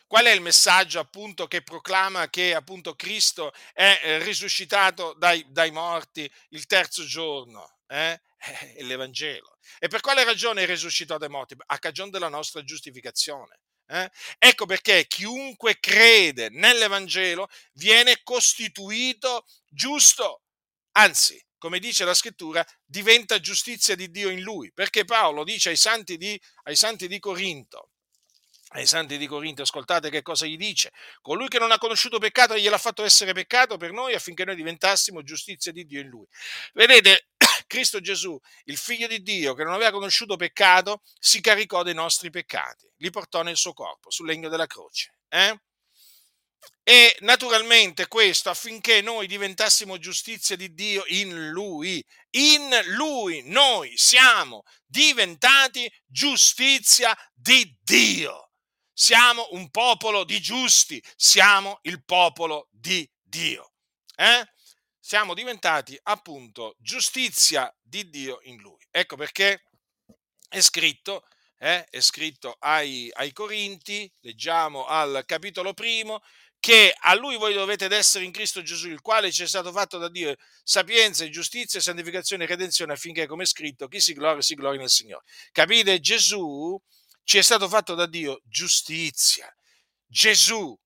Qual è il messaggio appunto che proclama che appunto Cristo è eh, risuscitato dai, dai, morti il terzo giorno? Eh? È l'Evangelo. E per quale ragione è risuscitato dai morti? A cagione della nostra giustificazione. Eh? Ecco perché chiunque crede nell'Evangelo viene costituito giusto, anzi, come dice la scrittura, diventa giustizia di Dio in lui, perché Paolo dice ai santi di, ai santi di Corinto, ai santi di Corinto, ascoltate che cosa gli dice, colui che non ha conosciuto peccato gliel'ha fatto essere peccato per noi affinché noi diventassimo giustizia di Dio in lui. Vedete, Cristo Gesù, il figlio di Dio che non aveva conosciuto peccato, si caricò dei nostri peccati, li portò nel suo corpo, sul legno della croce. Eh? E naturalmente questo affinché noi diventassimo giustizia di Dio in Lui. In Lui noi siamo diventati giustizia di Dio. Siamo un popolo di giusti, siamo il popolo di Dio. Eh? Siamo diventati appunto giustizia di Dio in lui. Ecco perché è scritto, eh, è scritto ai, ai Corinti, leggiamo al capitolo primo, che a lui voi dovete essere in Cristo Gesù, il quale ci è stato fatto da Dio sapienza, giustizia, santificazione e redenzione, affinché, come è scritto, chi si gloria, si gloria nel Signore. Capite? Gesù ci è stato fatto da Dio giustizia. Gesù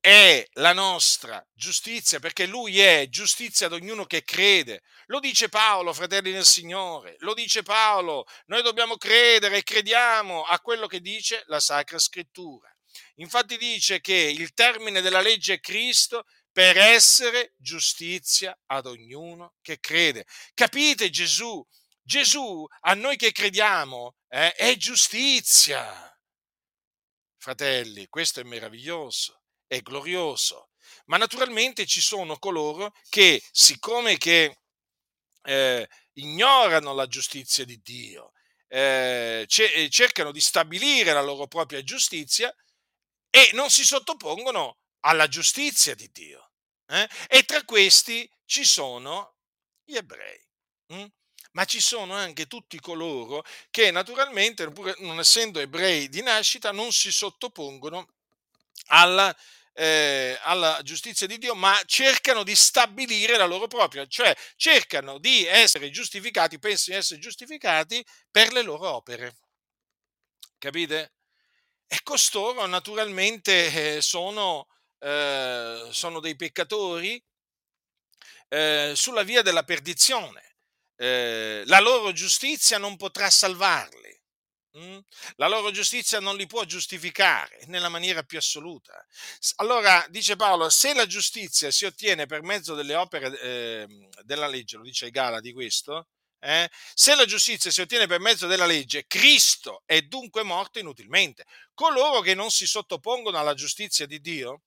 è la nostra giustizia, perché Lui è giustizia ad ognuno che crede. Lo dice Paolo, fratelli del Signore, lo dice Paolo. Noi dobbiamo credere e crediamo a quello che dice la Sacra Scrittura. Infatti dice che il termine della legge è Cristo per essere giustizia ad ognuno che crede. Capite Gesù? Gesù a noi che crediamo eh, è giustizia. Fratelli, questo è meraviglioso è glorioso. Ma naturalmente ci sono coloro che, siccome che eh, ignorano la giustizia di Dio, eh, cercano di stabilire la loro propria giustizia e non si sottopongono alla giustizia di Dio. Eh? E tra questi ci sono gli ebrei. Hm? Ma ci sono anche tutti coloro che naturalmente, pur non essendo ebrei di nascita, non si sottopongono alla, eh, alla giustizia di Dio, ma cercano di stabilire la loro propria, cioè cercano di essere giustificati, pensano di essere giustificati per le loro opere. Capite? E costoro naturalmente eh, sono, eh, sono dei peccatori eh, sulla via della perdizione. Eh, la loro giustizia non potrà salvarli. Mm? La loro giustizia non li può giustificare nella maniera più assoluta. Allora, dice Paolo, se la giustizia si ottiene per mezzo delle opere eh, della legge, lo dice Gala di questo, eh, se la giustizia si ottiene per mezzo della legge, Cristo è dunque morto inutilmente. Coloro che non si sottopongono alla giustizia di Dio,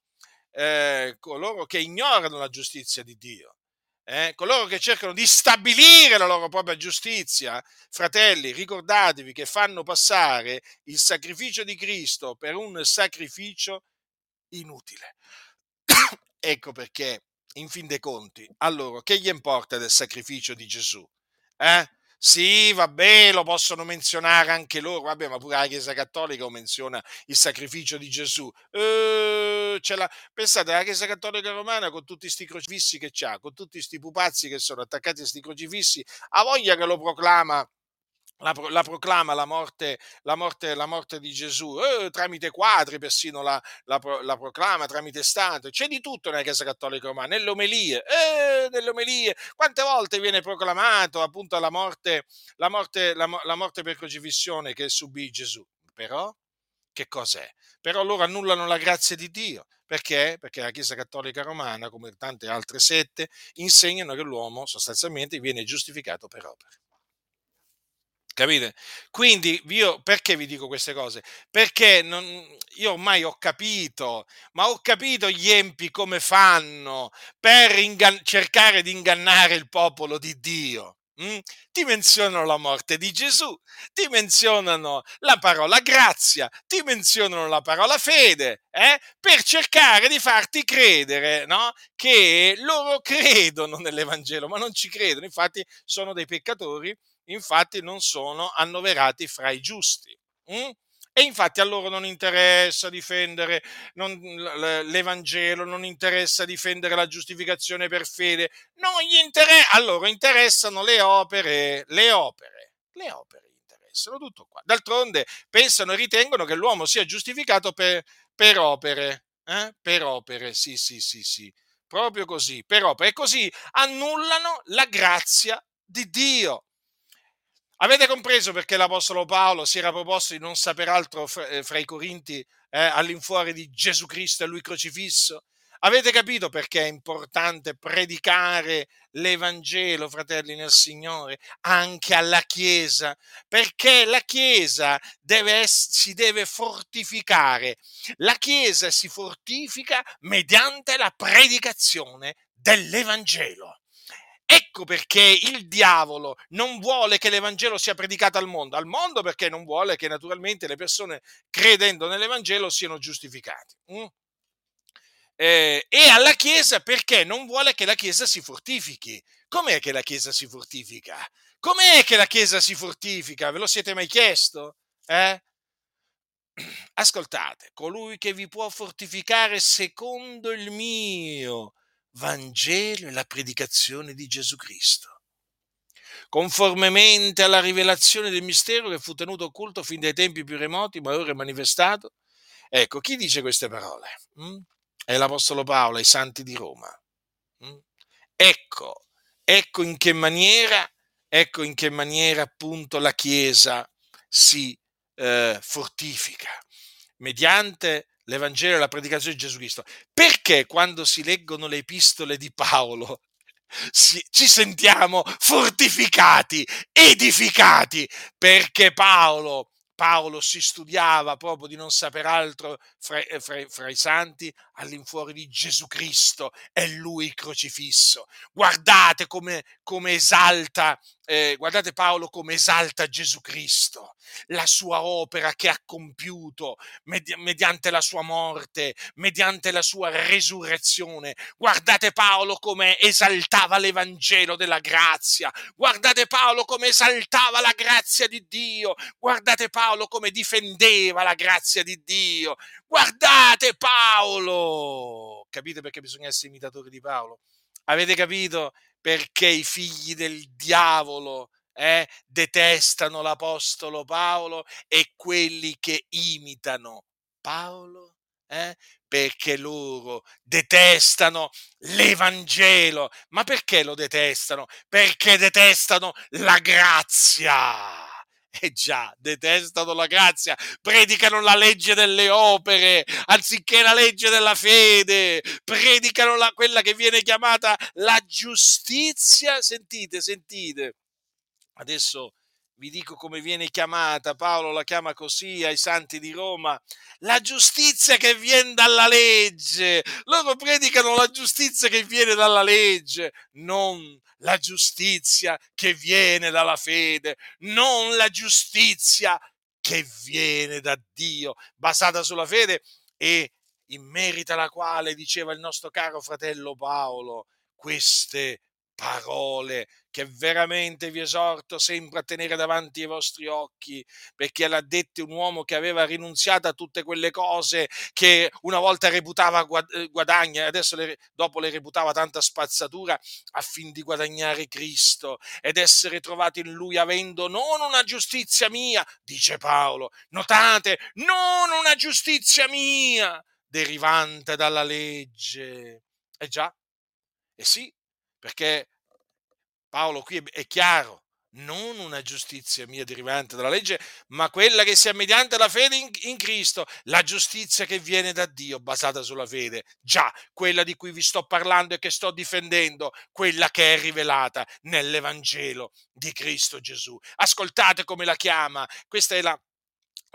eh, coloro che ignorano la giustizia di Dio, eh, coloro che cercano di stabilire la loro propria giustizia, fratelli, ricordatevi che fanno passare il sacrificio di Cristo per un sacrificio inutile. ecco perché, in fin dei conti, a loro che gli importa del sacrificio di Gesù? Eh? Sì, vabbè, lo possono menzionare anche loro, vabbè, ma pure la Chiesa Cattolica menziona il sacrificio di Gesù. Eh, pensate, la Chiesa Cattolica Romana con tutti questi crocifissi che c'ha, con tutti questi pupazzi che sono attaccati a questi crocifissi, ha voglia che lo proclama la, la, proclama la morte, la, morte, la morte di Gesù, eh, tramite quadri persino la, la, la, proclama, tramite stanze, c'è di tutto nella Chiesa Cattolica Romana, nelle omelie, eh, nelle quante volte viene proclamato appunto la morte, la morte, la morte per crocifissione che subì Gesù, però che cos'è? Però loro annullano la grazia di Dio, perché? Perché la Chiesa Cattolica Romana, come tante altre sette, insegnano che l'uomo sostanzialmente viene giustificato per opere. Capite? Quindi io perché vi dico queste cose? Perché non, io ormai ho capito, ma ho capito gli empi come fanno per ingan- cercare di ingannare il popolo di Dio. Mm? Ti menzionano la morte di Gesù, ti menzionano la parola grazia, ti menzionano la parola fede, eh? per cercare di farti credere no? che loro credono nell'Evangelo, ma non ci credono, infatti sono dei peccatori infatti non sono annoverati fra i giusti. Mm? E infatti a loro non interessa difendere non, l'Evangelo, non interessa difendere la giustificazione per fede, non gli interessa, a loro interessano le opere, le opere, le opere interessano, tutto qua. D'altronde pensano e ritengono che l'uomo sia giustificato per, per opere, eh? per opere, sì, sì, sì, sì, proprio così, per opere, e così annullano la grazia di Dio. Avete compreso perché l'Apostolo Paolo si era proposto di non sapere altro fra, eh, fra i Corinti eh, all'infuori di Gesù Cristo e Lui crocifisso? Avete capito perché è importante predicare l'Evangelo, fratelli nel Signore, anche alla Chiesa? Perché la Chiesa deve, si deve fortificare. La Chiesa si fortifica mediante la predicazione dell'Evangelo. Ecco perché il diavolo non vuole che l'Evangelo sia predicato al mondo, al mondo perché non vuole che naturalmente le persone credendo nell'Evangelo siano giustificate. Mm? Eh, e alla Chiesa perché non vuole che la Chiesa si fortifichi. Com'è che la Chiesa si fortifica? Com'è che la Chiesa si fortifica? Ve lo siete mai chiesto? Eh? Ascoltate, colui che vi può fortificare secondo il mio Vangelo e la predicazione di Gesù Cristo, conformemente alla rivelazione del mistero che fu tenuto occulto fin dai tempi più remoti, ma ora è manifestato. Ecco, chi dice queste parole? Mm? È l'Apostolo Paolo ai santi di Roma. Mm? Ecco, ecco in che maniera, ecco in che maniera appunto la Chiesa si eh, fortifica mediante l'Evangelo e la predicazione di Gesù Cristo. Perché quando si leggono le epistole di Paolo si, ci sentiamo fortificati, edificati? Perché Paolo, Paolo si studiava proprio di non sapere altro fra, eh, fra, fra, i santi all'infuori di Gesù Cristo e lui crocifisso. Guardate come, come esalta eh, guardate Paolo come esalta Gesù Cristo, la sua opera che ha compiuto medi- mediante la sua morte, mediante la sua resurrezione. Guardate Paolo come esaltava l'Evangelo della grazia. Guardate Paolo come esaltava la grazia di Dio. Guardate Paolo come difendeva la grazia di Dio. Guardate Paolo! Capite perché bisogna essere imitatori di Paolo? Avete capito perché i figli del diavolo eh, detestano l'Apostolo Paolo e quelli che imitano Paolo? Eh? Perché loro detestano l'Evangelo. Ma perché lo detestano? Perché detestano la grazia. Eh già, detestano la grazia, predicano la legge delle opere anziché la legge della fede, predicano la, quella che viene chiamata la giustizia. Sentite, sentite. Adesso vi dico come viene chiamata, Paolo la chiama così ai santi di Roma, la giustizia che viene dalla legge. Loro predicano la giustizia che viene dalla legge, non la giustizia che viene dalla fede, non la giustizia che viene da Dio, basata sulla fede e in merito alla quale diceva il nostro caro fratello Paolo queste parole che veramente vi esorto sempre a tenere davanti ai vostri occhi, perché l'ha detto un uomo che aveva rinunziato a tutte quelle cose che una volta reputava eh, guadagna e adesso le, dopo le reputava tanta spazzatura affin di guadagnare Cristo ed essere trovato in lui avendo non una giustizia mia, dice Paolo, notate, non una giustizia mia derivante dalla legge. Eh già, eh sì, perché Paolo qui è chiaro, non una giustizia mia derivante dalla legge, ma quella che sia mediante la fede in, in, Cristo, la giustizia che viene da Dio basata sulla fede. Già, quella di cui vi sto parlando e che sto difendendo, quella che è rivelata nell'Evangelo di Cristo Gesù. Ascoltate come la chiama, questa è la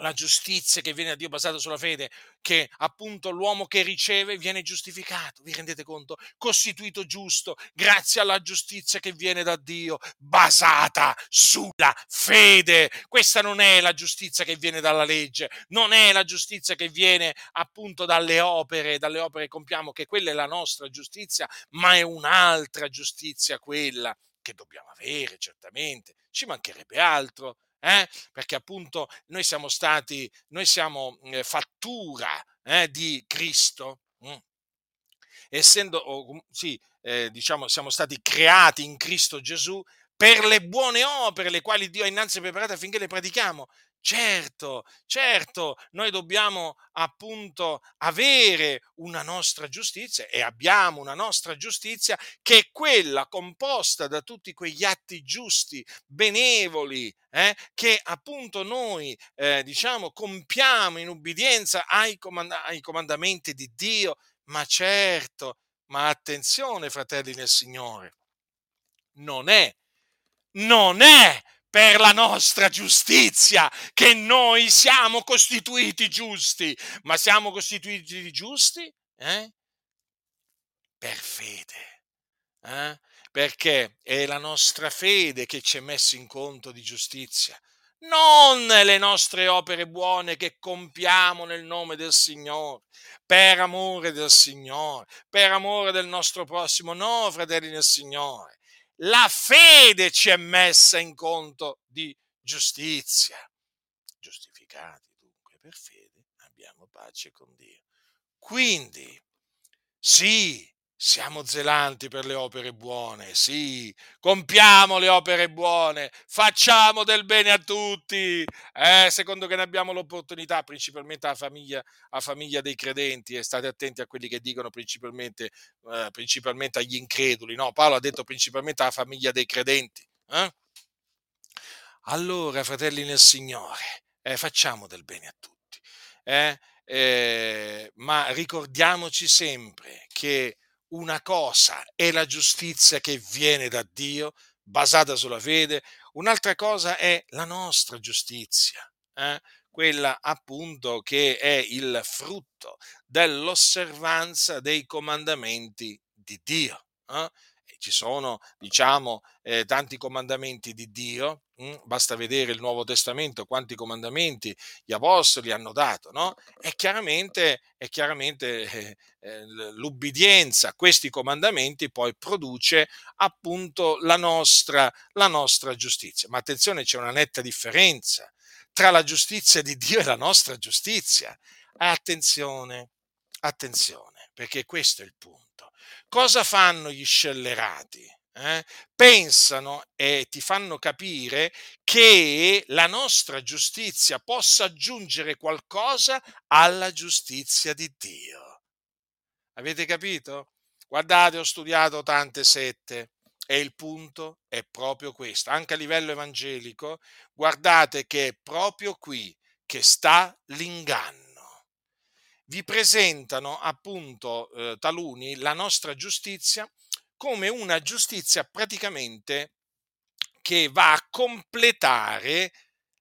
la giustizia che viene da Dio basata sulla fede, che appunto l'uomo che riceve viene giustificato, vi rendete conto? Costituito giusto grazie alla giustizia che viene da Dio basata sulla fede. Questa non è la giustizia che viene dalla legge, non è la giustizia che viene appunto dalle opere, dalle opere che compiamo, che quella è la nostra giustizia, ma è un'altra giustizia quella che dobbiamo avere, certamente, ci mancherebbe altro eh? perché appunto noi siamo stati, noi siamo eh, fattura eh, di Cristo, mm. essendo, oh, sì, eh, diciamo, siamo stati creati in Cristo Gesù per le buone opere, le quali Dio ha innanzi preparate affinché le pratichiamo. Certo, certo, noi dobbiamo appunto avere una nostra giustizia e abbiamo una nostra giustizia che è quella composta da tutti quegli atti giusti, benevoli, eh, che appunto noi eh, diciamo compiamo in ubbidienza ai, comand- ai comandamenti di Dio. Ma certo, ma attenzione fratelli nel Signore, non è, non è per la nostra giustizia, che noi siamo costituiti giusti, ma siamo costituiti giusti eh? per fede. Eh? Perché è la nostra fede che ci è messa in conto di giustizia, non le nostre opere buone che compiamo nel nome del Signore, per amore del Signore, per amore del nostro prossimo, no, fratelli del Signore la fede ci è messa in conto di giustizia. Giustificati dunque per fede abbiamo pace con Dio. Quindi, sì, siamo zelanti per le opere buone, sì, compiamo le opere buone, facciamo del bene a tutti, eh, secondo che ne abbiamo l'opportunità, principalmente alla famiglia, alla famiglia dei credenti, e state attenti a quelli che dicono principalmente, eh, principalmente agli increduli, no? Paolo ha detto principalmente alla famiglia dei credenti. Eh? Allora, fratelli nel Signore, eh, facciamo del bene a tutti, eh? Eh, ma ricordiamoci sempre che una cosa è la giustizia che viene da Dio, basata sulla fede, un'altra cosa è la nostra giustizia, eh? quella appunto che è il frutto dell'osservanza dei comandamenti di Dio. Eh? Ci sono, diciamo, eh, tanti comandamenti di Dio, mh? Mm, basta vedere il Nuovo Testamento, quanti comandamenti gli apostoli hanno dato, no? E chiaramente, e chiaramente eh, eh, l'ubbidienza a questi comandamenti poi produce appunto la nostra, la nostra giustizia. Ma attenzione, c'è una netta differenza tra la giustizia di Dio e la nostra giustizia. Attenzione, attenzione, perché questo è il punto. Cosa fanno gli scellerati? Eh? Pensano e ti fanno capire che la nostra giustizia possa aggiungere qualcosa alla giustizia di Dio. Avete capito? Guardate, ho studiato tante sette e il punto è proprio questo. Anche a livello evangelico, guardate che è proprio qui che sta l'inganno vi presentano appunto eh, taluni la nostra giustizia come una giustizia praticamente che va a completare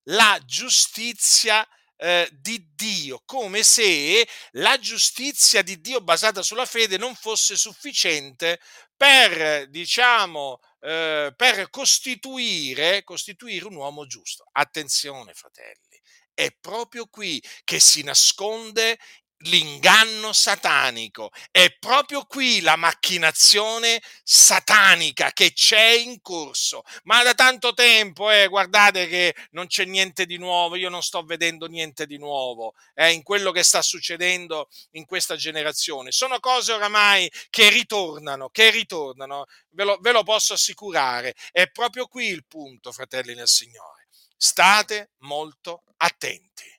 la giustizia eh, di Dio, come se la giustizia di Dio basata sulla fede non fosse sufficiente per, diciamo, eh, per costituire, costituire un uomo giusto. Attenzione, fratelli, è proprio qui che si nasconde l'inganno satanico. È proprio qui la macchinazione satanica che c'è in corso. Ma da tanto tempo, eh, guardate che non c'è niente di nuovo, io non sto vedendo niente di nuovo eh, in quello che sta succedendo in questa generazione. Sono cose oramai che ritornano, che ritornano, ve lo, ve lo posso assicurare. È proprio qui il punto, fratelli nel Signore. State molto attenti.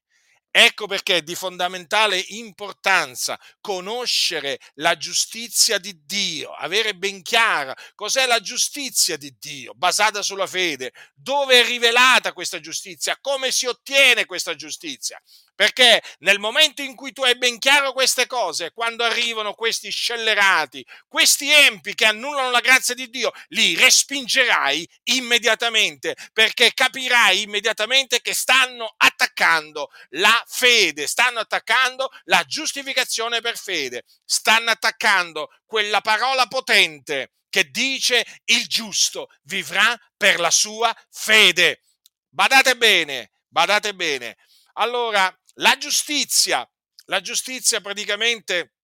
Ecco perché è di fondamentale importanza conoscere la giustizia di Dio, avere ben chiara cos'è la giustizia di Dio, basata sulla fede, dove è rivelata questa giustizia, come si ottiene questa giustizia. Perché nel momento in cui tu hai ben chiaro queste cose, quando arrivano questi scellerati, questi empi che annullano la grazia di Dio, li respingerai immediatamente, perché capirai immediatamente che stanno attaccando la fede, stanno attaccando la giustificazione per fede, stanno attaccando quella parola potente che dice il giusto vivrà per la sua fede. Badate bene, badate bene. Allora, la giustizia, la giustizia praticamente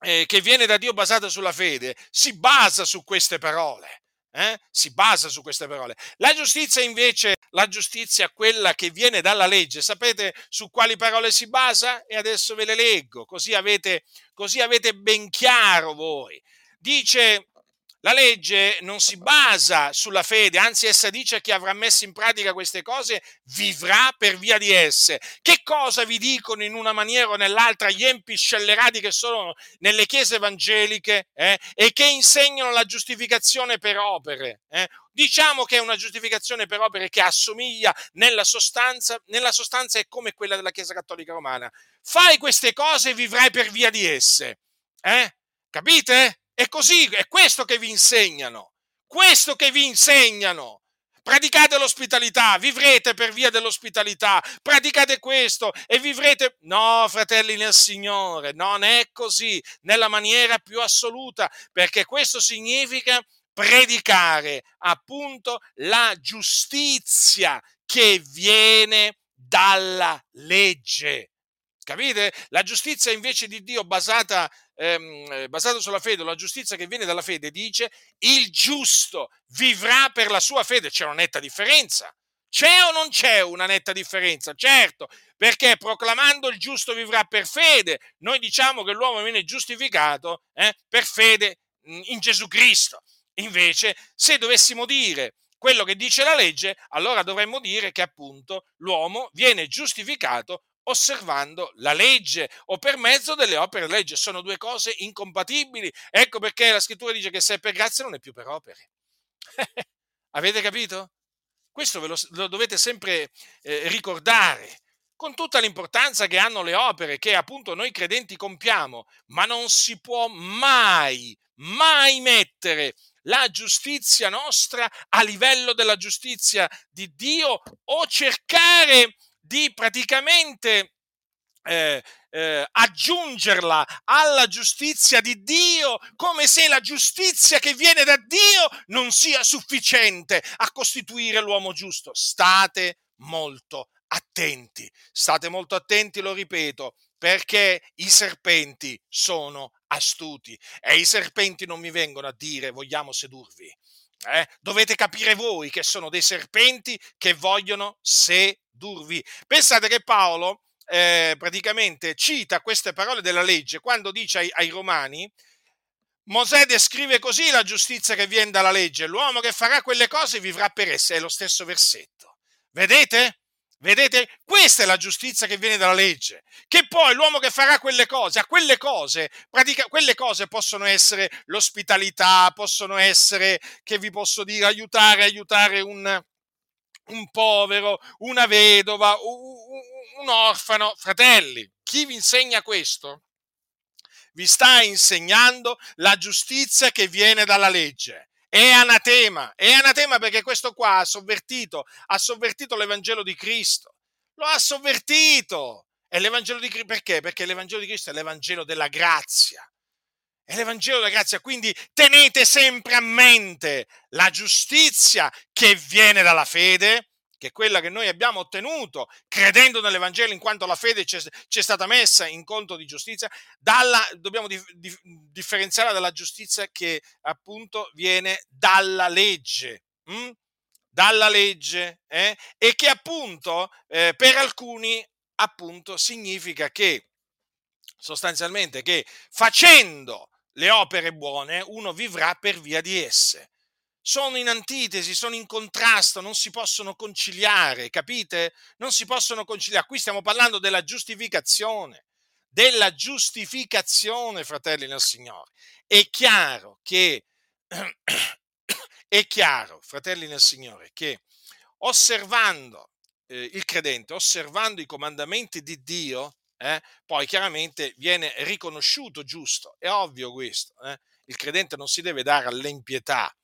eh, che viene da Dio basata sulla fede, si basa su queste parole. Eh? Si basa su queste parole. La giustizia invece, la giustizia quella che viene dalla legge, sapete su quali parole si basa? E adesso ve le leggo, così avete, così avete ben chiaro voi. Dice la legge non si basa sulla fede, anzi essa dice chi avrà messo in pratica queste cose vivrà per via di esse. Che cosa vi dicono in una maniera o nell'altra gli empi scellerati che sono nelle chiese evangeliche eh, e che insegnano la giustificazione per opere? Eh? Diciamo che è una giustificazione per opere che assomiglia nella sostanza, nella sostanza è come quella della Chiesa Cattolica Romana. Fai queste cose e vivrai per via di esse. Eh? Capite? È così, è questo che vi insegnano, questo che vi insegnano. Praticate l'ospitalità, vivrete per via dell'ospitalità, praticate questo e vivrete... No, fratelli nel Signore, non è così, nella maniera più assoluta, perché questo significa predicare appunto la giustizia che viene dalla legge. Capite? La giustizia invece di Dio basata, ehm, eh, basata sulla fede, la giustizia che viene dalla fede dice il giusto vivrà per la sua fede. C'è una netta differenza. C'è o non c'è una netta differenza? Certo, perché proclamando il giusto vivrà per fede, noi diciamo che l'uomo viene giustificato eh, per fede in Gesù Cristo. Invece, se dovessimo dire quello che dice la legge, allora dovremmo dire che appunto l'uomo viene giustificato osservando la legge o per mezzo delle opere legge. Sono due cose incompatibili. Ecco perché la scrittura dice che se è per grazia non è più per opere. Avete capito? Questo ve lo, lo dovete sempre eh, ricordare con tutta l'importanza che hanno le opere che appunto noi credenti compiamo, ma non si può mai, mai mettere la giustizia nostra a livello della giustizia di Dio o cercare di praticamente eh, eh, aggiungerla alla giustizia di Dio, come se la giustizia che viene da Dio non sia sufficiente a costituire l'uomo giusto. State molto attenti, state molto attenti, lo ripeto, perché i serpenti sono astuti e i serpenti non mi vengono a dire vogliamo sedurvi. Eh? Dovete capire voi che sono dei serpenti che vogliono sedurvi. Pensate che Paolo eh, praticamente cita queste parole della legge quando dice ai, ai romani Mosè descrive così la giustizia che viene dalla legge, l'uomo che farà quelle cose vivrà per esse, è lo stesso versetto. Vedete? Vedete? Questa è la giustizia che viene dalla legge. Che poi l'uomo che farà quelle cose, a quelle cose, pratica, quelle cose possono essere l'ospitalità, possono essere, che vi posso dire, aiutare, aiutare un, un povero, una vedova, un, orfano. Fratelli, chi vi insegna questo? Vi sta insegnando la giustizia che viene dalla legge è anatema, è anatema perché questo qua ha sovvertito, ha sovvertito l'Evangelo di Cristo, lo ha sovvertito. È l'Evangelo di Cristo perché? Perché l'Evangelo di Cristo è l'Evangelo della grazia. È l'Evangelo della grazia, quindi tenete sempre a mente la giustizia che viene dalla fede che è quella che noi abbiamo ottenuto credendo nell'Evangelo in quanto la fede ci è stata messa in conto di giustizia, dalla, dobbiamo di, di, differenziarla dalla giustizia che appunto viene dalla legge. Hm? Dalla legge eh? e che appunto eh, per alcuni appunto significa che sostanzialmente che facendo le opere buone uno vivrà per via di esse sono in antitesi, sono in contrasto, non si possono conciliare, capite? Non si possono conciliare. Qui stiamo parlando della giustificazione, della giustificazione, fratelli nel Signore. È chiaro che, è chiaro, fratelli nel Signore, che osservando eh, il credente, osservando i comandamenti di Dio, eh, poi chiaramente viene riconosciuto giusto. È ovvio questo. Eh? Il credente non si deve dare all'impietà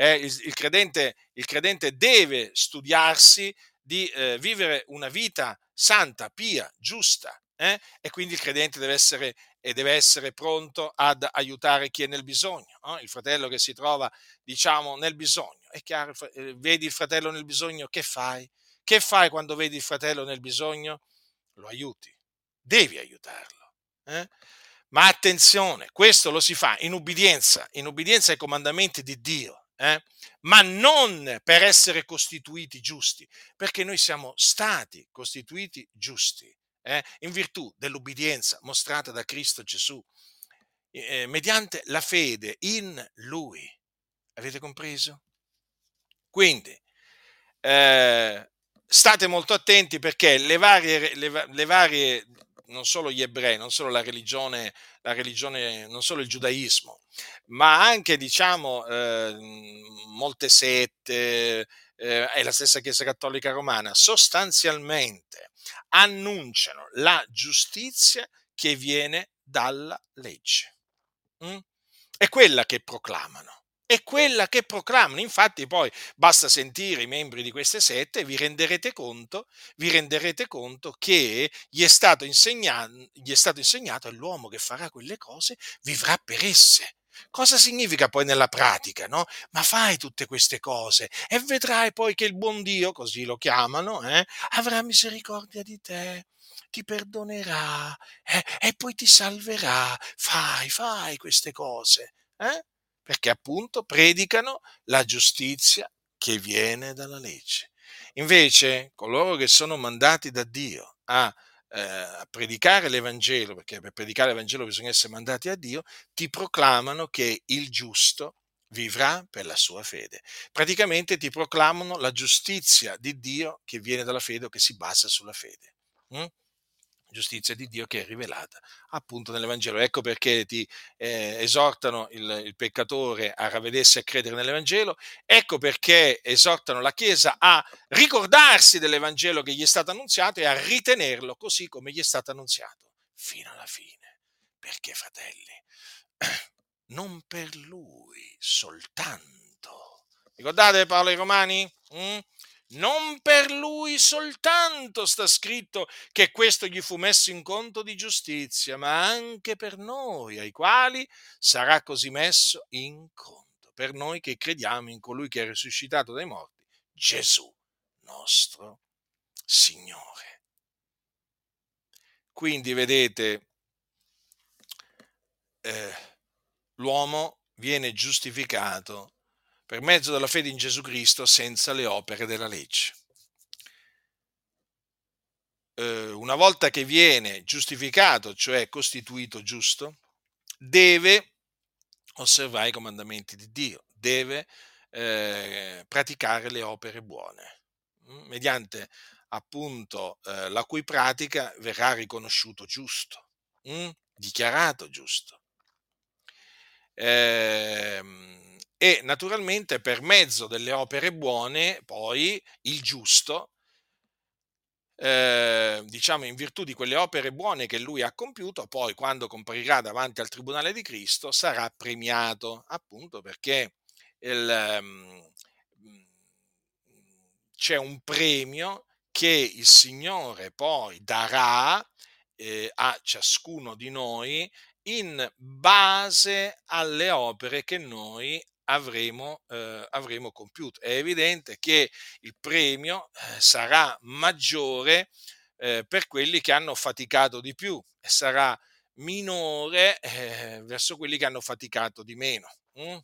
eh, il, il, credente, il, credente, deve studiarsi di eh, vivere una vita santa, pia, giusta, eh? e quindi il credente deve essere, deve essere, pronto ad aiutare chi è nel bisogno, no? il fratello che si trova, diciamo, nel bisogno. È chiaro, eh, vedi il fratello nel bisogno, che fai? Che fai quando vedi il fratello nel bisogno? Lo aiuti, devi aiutarlo. Eh? Ma attenzione, questo lo si fa in ubbidienza, in ubbidienza ai comandamenti di Dio eh? ma non per essere costituiti giusti, perché noi siamo stati costituiti giusti eh? in virtù dell'ubbidienza mostrata da Cristo Gesù, eh, mediante la fede in Lui. Avete compreso? Quindi, eh, state molto attenti perché le varie, le, le varie non solo gli ebrei, non solo la religione, la religione non solo il giudaismo, ma anche diciamo eh, molte sette eh, e la stessa Chiesa Cattolica Romana sostanzialmente annunciano la giustizia che viene dalla legge. Mm? È quella che proclamano è quella che proclamano. Infatti, poi basta sentire i membri di queste sette e vi renderete conto, vi renderete conto che gli è stato insegnato, gli è stato insegnato e l'uomo che farà quelle cose vivrà per esse. Cosa significa poi nella pratica, no? Ma fai tutte queste cose e vedrai poi che il buon Dio, così lo chiamano, eh, avrà misericordia di te, ti perdonerà eh, e poi ti salverà. Fai, fai queste cose. Eh? Perché appunto predicano la giustizia che viene dalla legge. Invece coloro che sono mandati da Dio a, eh, a predicare l'Evangelo, perché per predicare l'Evangelo bisogna essere mandati a Dio, ti proclamano che il giusto vivrà per la sua fede. Praticamente ti proclamano la giustizia di Dio che viene dalla fede o che si basa sulla fede. Mm? Giustizia di Dio che è rivelata appunto nell'Evangelo. Ecco perché ti eh, esortano il, il, peccatore a ravvedersi e a credere nell'Evangelo, ecco perché esortano la Chiesa a ricordarsi dell'Evangelo che gli è stato annunziato e a ritenerlo così come gli è stato annunziato fino alla fine. Perché, fratelli, non per lui soltanto. Ricordate Paolo ai Romani? Mm? Non per lui soltanto sta scritto che questo gli fu messo in conto di giustizia, ma anche per noi, ai quali sarà così messo in conto, per noi che crediamo in colui che è risuscitato dai morti, Gesù nostro Signore. Quindi vedete, eh, l'uomo viene giustificato per mezzo della fede in Gesù Cristo senza le opere della legge. Eh, una volta che viene giustificato, cioè costituito giusto, deve osservare i comandamenti di Dio, deve eh, praticare le opere buone, mm, mediante appunto eh, la cui pratica verrà riconosciuto giusto, mh? Mm, dichiarato giusto. Eh, e naturalmente per mezzo delle opere buone poi il giusto, eh, diciamo in virtù di quelle opere buone che lui ha compiuto, poi quando comparirà davanti al Tribunale di Cristo sarà premiato, appunto perché il, um, c'è un premio che il Signore poi darà eh, a ciascuno di noi in base alle opere che noi avremo, eh, avremo compiuto. È evidente che il premio eh, sarà maggiore eh, per quelli che hanno faticato di più e sarà minore eh, verso quelli che hanno faticato di meno. Mm?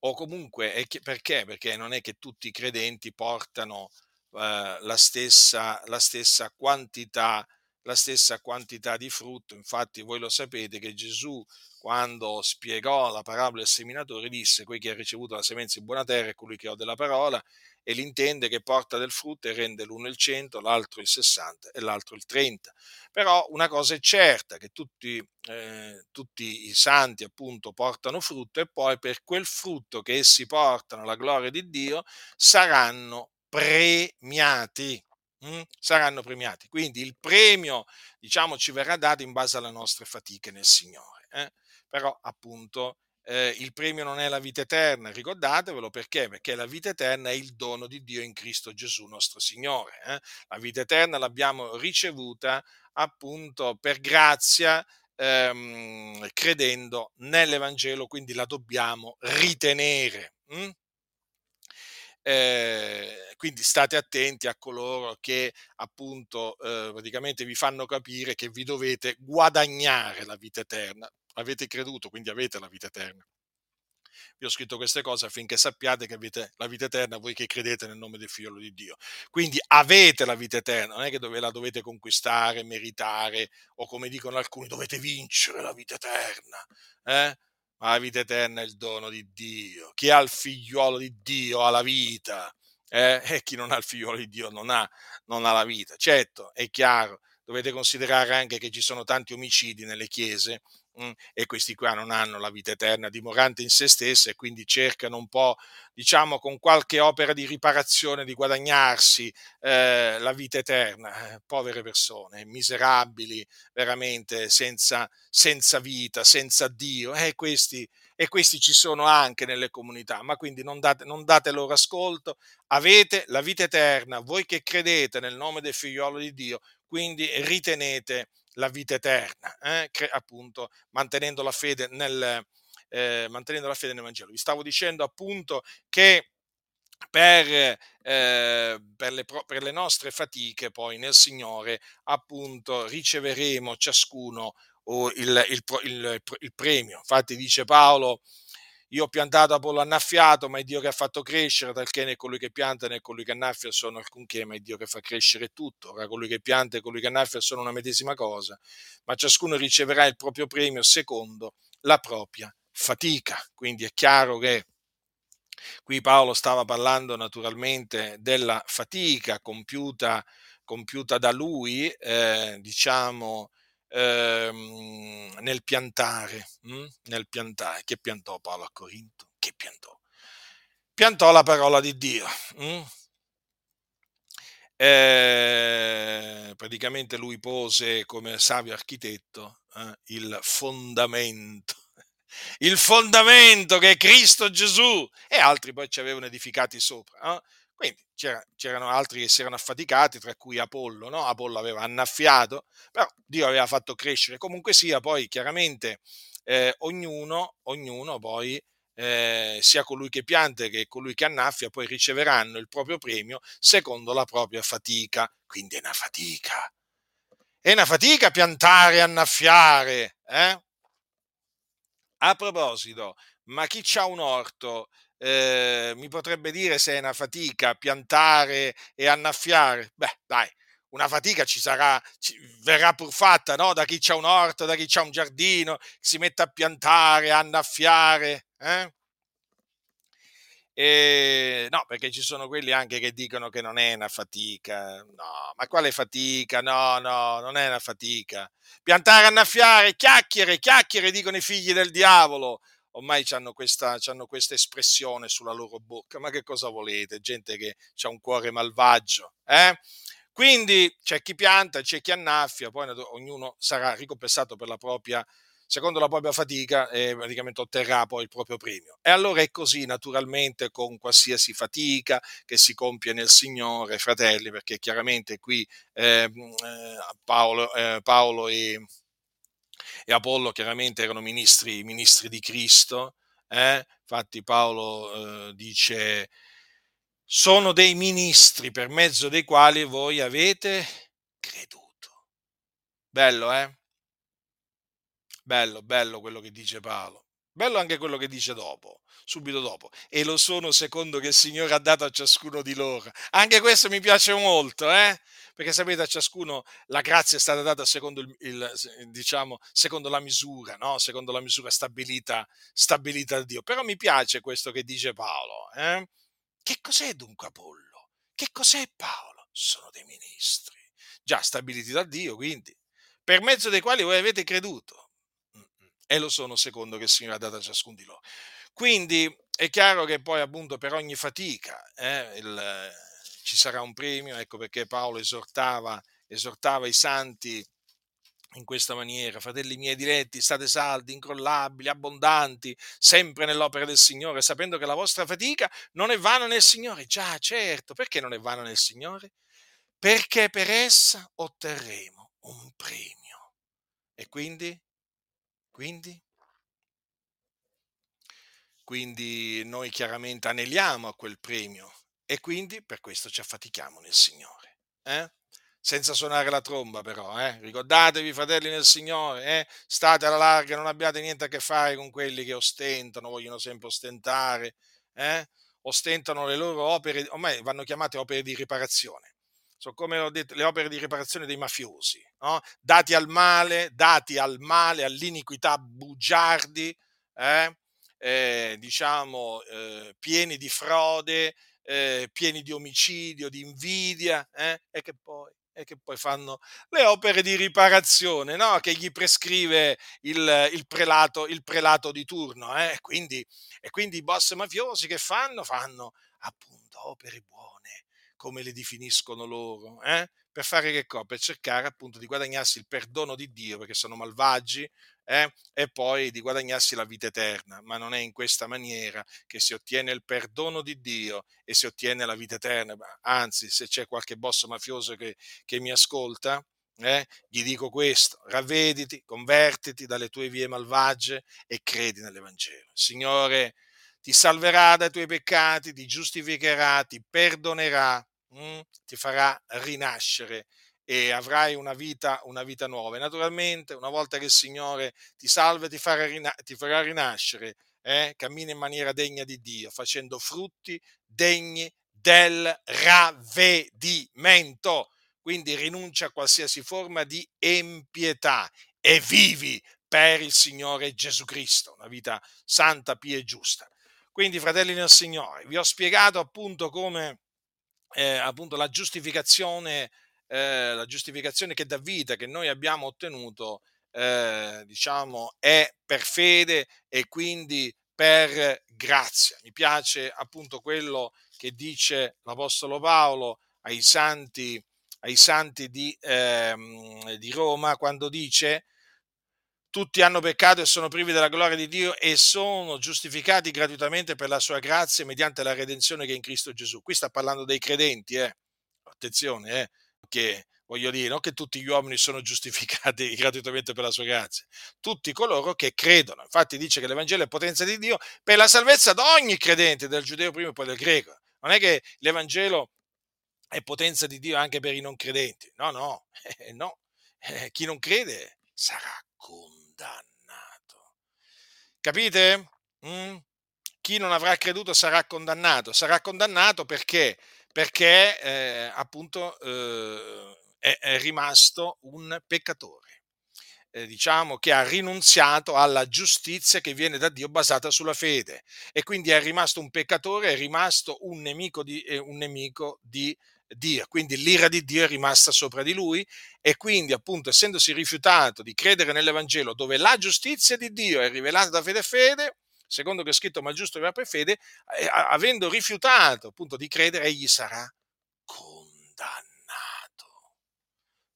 O comunque, perché? Perché non è che tutti i credenti portano eh, la, stessa, la stessa quantità la stessa quantità di frutto. Infatti voi lo sapete che Gesù quando spiegò la parabola del seminatore disse quel che ha ricevuto la semenza in buona terra è colui che ha della parola e l'intende che porta del frutto e rende l'uno il 100, l'altro il 60 e l'altro il 30. Però una cosa è certa, che tutti, eh, tutti i santi appunto portano frutto e poi per quel frutto che essi portano alla gloria di Dio saranno premiati mh, saranno premiati. Quindi il premio, diciamo, ci verrà dato in base alle nostre fatiche nel Signore. Eh? Però, appunto, eh, il premio non è la vita eterna, ricordatevelo perché? Perché la vita eterna è il dono di Dio in Cristo Gesù nostro Signore. Eh? La vita eterna l'abbiamo ricevuta appunto per grazia ehm, credendo nell'Evangelo, quindi la dobbiamo ritenere. Hm? Eh, quindi state attenti a coloro che appunto eh, praticamente vi fanno capire che vi dovete guadagnare la vita eterna. Avete creduto, quindi avete la vita eterna. Vi ho scritto queste cose affinché sappiate che avete la vita eterna voi che credete nel nome del figlio di Dio. Quindi avete la vita eterna, non è che dove la dovete conquistare, meritare o come dicono alcuni dovete vincere la vita eterna. Eh? ma la vita eterna è il dono di Dio. Chi ha il figliuolo di Dio ha la vita, eh? e chi non ha il figliuolo di Dio non ha, non ha la vita. Certo, è chiaro, dovete considerare anche che ci sono tanti omicidi nelle chiese Mm, e questi qua non hanno la vita eterna dimorante in se stessa e quindi cercano un po', diciamo, con qualche opera di riparazione di guadagnarsi eh, la vita eterna. Eh, povere persone, miserabili, veramente senza, senza vita, senza Dio. Eh, questi, e questi ci sono anche nelle comunità, ma quindi non date, non date loro ascolto. Avete la vita eterna, voi che credete nel nome del figliolo di Dio, quindi ritenete la vita eterna, eh? Cre- appunto mantenendo la, fede nel, eh, mantenendo la fede nel Vangelo. Vi stavo dicendo appunto che per, eh, per, le, per, le, nostre fatiche poi nel Signore appunto riceveremo ciascuno il, il, il, il premio. Infatti dice Paolo io ho piantato, Apollo annaffiato, ma è Dio che ha fatto crescere, talché né colui che pianta né colui che annaffia sono alcunché, ma è Dio che fa crescere tutto. Ora colui che pianta e colui che annaffia sono una medesima cosa, ma ciascuno riceverà il proprio premio secondo la propria fatica. Quindi è chiaro che qui Paolo stava parlando naturalmente della fatica compiuta, compiuta da lui, eh, diciamo, ehm, nel piantare, hm? nel piantare. Che piantò Paolo a Corinto? Che piantò? Piantò la parola di Dio. Hm? Eh, praticamente lui pose come savio architetto eh, il fondamento il fondamento che è Cristo Gesù e altri poi ci avevano edificati sopra. Eh? Quindi c'era, c'erano altri che si erano affaticati, tra cui Apollo, no? Apollo aveva annaffiato, però Dio aveva fatto crescere. Comunque sia, poi chiaramente eh, ognuno, ognuno poi eh, sia colui che pianta che colui che annaffia, poi riceveranno il proprio premio secondo la propria fatica. Quindi è una fatica. È una fatica piantare annaffiare. Eh? A proposito, ma chi ha un orto eh, mi potrebbe dire se è una fatica piantare e annaffiare? Beh, dai, una fatica ci sarà, ci, verrà pur fatta no? da chi ha un orto, da chi ha un giardino, si mette a piantare, a annaffiare. Eh? E, no, perché ci sono quelli anche che dicono che non è una fatica. No, ma quale fatica? No, no, non è una fatica. Piantare, annaffiare, chiacchiere, chiacchiere, dicono i figli del diavolo. Ormai hanno questa, questa espressione sulla loro bocca. Ma che cosa volete? Gente che ha un cuore malvagio. Eh? Quindi c'è chi pianta, c'è chi annaffia, poi ognuno sarà ricompensato per la propria secondo la propria fatica e praticamente otterrà poi il proprio premio. E allora è così naturalmente con qualsiasi fatica che si compie nel Signore, fratelli, perché chiaramente qui eh, Paolo, eh, Paolo e, e, Apollo chiaramente erano ministri, ministri di Cristo, eh? infatti Paolo eh, dice sono dei ministri per mezzo dei quali voi avete creduto. Bello, eh? Bello, bello quello che dice Paolo. Bello anche quello che dice dopo, subito dopo. E lo sono secondo che il Signore ha dato a ciascuno di loro. Anche questo mi piace molto, eh? Perché sapete, a ciascuno la grazia è stata data secondo, il, il, diciamo, secondo la misura, no? Secondo la misura stabilita, stabilita da Dio. Però mi piace questo che dice Paolo. Eh? Che cos'è dunque Apollo? Che cos'è Paolo? Sono dei ministri, già stabiliti da Dio, quindi, per mezzo dei quali voi avete creduto e lo sono secondo che il Signore ha dato a ciascuno di loro. Quindi è chiaro che poi appunto per ogni fatica eh, il, ci sarà un premio, ecco perché Paolo esortava, esortava i santi in questa maniera, fratelli miei diretti, state saldi, incrollabili, abbondanti, sempre nell'opera del Signore, sapendo che la vostra fatica non è vana nel Signore. Già, certo, perché non è vana nel Signore? Perché per essa otterremo un premio. E quindi quindi? Quindi noi chiaramente aneliamo a quel premio e quindi per questo ci affatichiamo nel Signore. Eh? Senza suonare la tromba però, eh? ricordatevi fratelli nel Signore, eh? state alla larga, non abbiate niente a che fare con quelli che ostentano, vogliono sempre ostentare, eh? ostentano le loro opere, ormai vanno chiamate opere di riparazione sono come detto, le opere di riparazione dei mafiosi, no? dati al male, dati al male, all'iniquità bugiardi, eh? Eh, diciamo eh, pieni di frode, eh, pieni di omicidio, di invidia, eh? e che poi e che poi fanno le opere di riparazione no? che gli prescrive il, il, prelato, il prelato, di turno. Eh? Quindi, e quindi i boss mafiosi che fanno? Fanno appunto opere buone, come le definiscono loro, eh? per fare che cosa? Per cercare appunto di guadagnarsi il perdono di Dio perché sono malvagi eh? e poi di guadagnarsi la vita eterna, ma non è in questa maniera che si ottiene il perdono di Dio e si ottiene la vita eterna, anzi se c'è qualche boss mafioso che, che mi ascolta, eh, gli dico questo, ravvediti, convertiti dalle tue vie malvagie e credi nell'Evangelo. Signore ti salverà dai tuoi peccati, ti giustificherà, ti perdonerà, mh, mm, ti farà rinascere e avrai una vita, una vita nuova. E naturalmente, una volta che il Signore ti salva e ti farà, rina- ti farà rinascere, eh, cammina in maniera degna di Dio, facendo frutti degni del ravvedimento. Quindi rinuncia a qualsiasi forma di empietà e vivi per il Signore Gesù Cristo, una vita santa, pia e giusta. Quindi, fratelli nel Signore, vi ho spiegato appunto come eh, appunto la giustificazione, eh, la giustificazione che dà vita, che noi abbiamo ottenuto, eh, diciamo, è per fede e quindi per grazia. Mi piace appunto quello che dice l'Apostolo Paolo ai santi, ai santi di, ehm, di Roma quando dice tutti hanno peccato e sono privi della gloria di Dio e sono giustificati gratuitamente per la sua grazia mediante la redenzione che è in Cristo Gesù. Qui sta parlando dei credenti, eh. Attenzione, eh, che voglio dire, non che tutti gli uomini sono giustificati gratuitamente per la sua grazia, tutti coloro che credono. Infatti dice che l'Evangelo è potenza di Dio per la salvezza di ogni credente, del giudeo prima e poi del greco. Non è che l'Evangelo è potenza di Dio anche per i non credenti. No, no, eh, no. Eh, chi non crede sarà condannato Capite? Mm? Chi non avrà creduto sarà condannato. Sarà condannato perché? Perché eh, appunto eh, è, è, rimasto un peccatore. Eh, diciamo che ha rinunziato alla giustizia che viene da Dio basata sulla fede e quindi è rimasto un peccatore, è rimasto un nemico di, eh, un nemico di Dio, quindi l'ira di Dio è rimasta sopra di lui e quindi appunto essendosi rifiutato di credere nell'Evangelo dove la giustizia di Dio è rivelata da fede e fede, secondo che è scritto ma giusto vivrà per fede, eh, avendo rifiutato appunto di credere egli sarà condannato.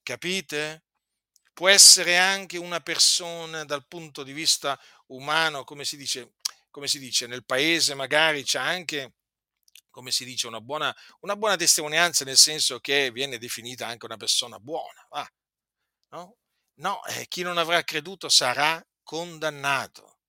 Capite? Può essere anche una persona dal punto di vista umano, come si dice, come si dice nel paese magari c'è anche come si dice, una buona, una buona testimonianza nel senso che viene definita anche una persona buona. Va? No, no eh, chi non avrà creduto sarà condannato.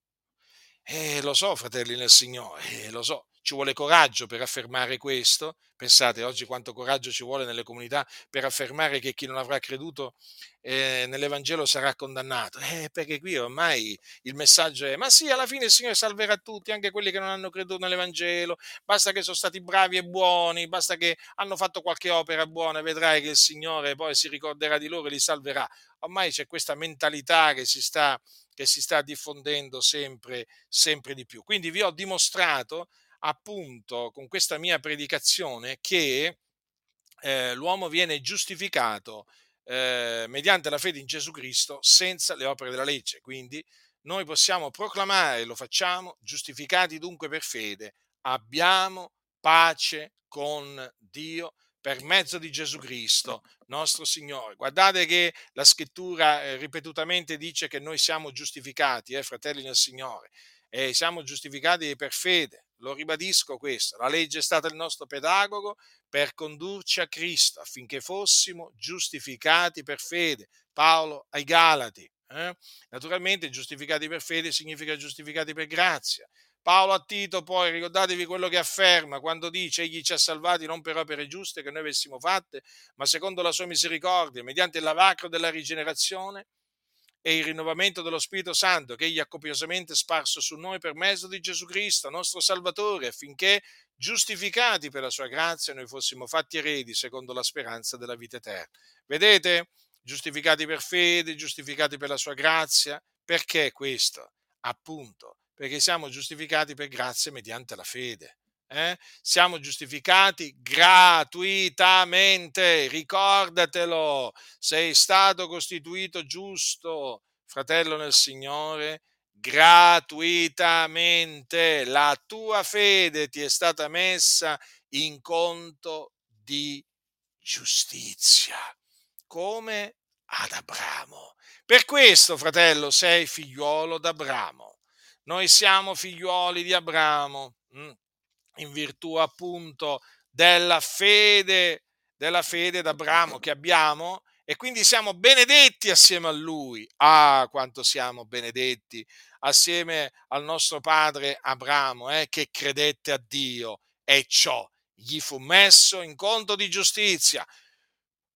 Eh, lo so, fratelli nel Signore, eh, lo so, ci vuole coraggio per affermare questo. Pensate oggi quanto coraggio ci vuole nelle comunità per affermare che chi non avrà creduto eh, nell'Evangelo sarà condannato. Eh, perché qui ormai il messaggio è: ma sì, alla fine il Signore salverà tutti, anche quelli che non hanno creduto nell'Evangelo. Basta che sono stati bravi e buoni, basta che hanno fatto qualche opera buona, vedrai che il Signore poi si ricorderà di loro e li salverà. Ormai c'è questa mentalità che si sta, che si sta diffondendo sempre, sempre di più. Quindi vi ho dimostrato appunto con questa mia predicazione che eh, l'uomo viene giustificato eh, mediante la fede in Gesù Cristo senza le opere della legge. Quindi noi possiamo proclamare, lo facciamo, giustificati dunque per fede, abbiamo pace con Dio per mezzo di Gesù Cristo, nostro Signore. Guardate che la scrittura eh, ripetutamente dice che noi siamo giustificati, eh, fratelli nel Signore, e siamo giustificati per fede. Lo ribadisco questo, la legge è stata il nostro pedagogo per condurci a Cristo affinché fossimo giustificati per fede. Paolo ai Galati. Eh? Naturalmente giustificati per fede significa giustificati per grazia. Paolo a Tito poi, ricordatevi quello che afferma quando dice egli ci ha salvati non per opere giuste che noi avessimo fatte, ma secondo la sua misericordia, mediante il lavacro della rigenerazione e il rinnovamento dello Spirito Santo che egli ha copiosamente sparso su noi per mezzo di Gesù Cristo, nostro Salvatore, affinché, giustificati per la sua grazia, noi fossimo fatti eredi secondo la speranza della vita eterna. Vedete? Giustificati per fede, giustificati per la sua grazia. Perché questo? Appunto, perché siamo giustificati per grazia mediante la fede eh? siamo giustificati gratuitamente, ricordatelo, sei stato costituito giusto, fratello nel Signore, gratuitamente, la tua fede ti è stata messa in conto di giustizia, come ad Abramo. Per questo, fratello, sei figliuolo d'Abramo. Noi siamo figliuoli di Abramo. Mm in virtù appunto della fede, della fede d'Abramo che abbiamo e quindi siamo benedetti assieme a lui. Ah, quanto siamo benedetti assieme al nostro padre Abramo, eh, che credette a Dio e ciò gli fu messo in conto di giustizia.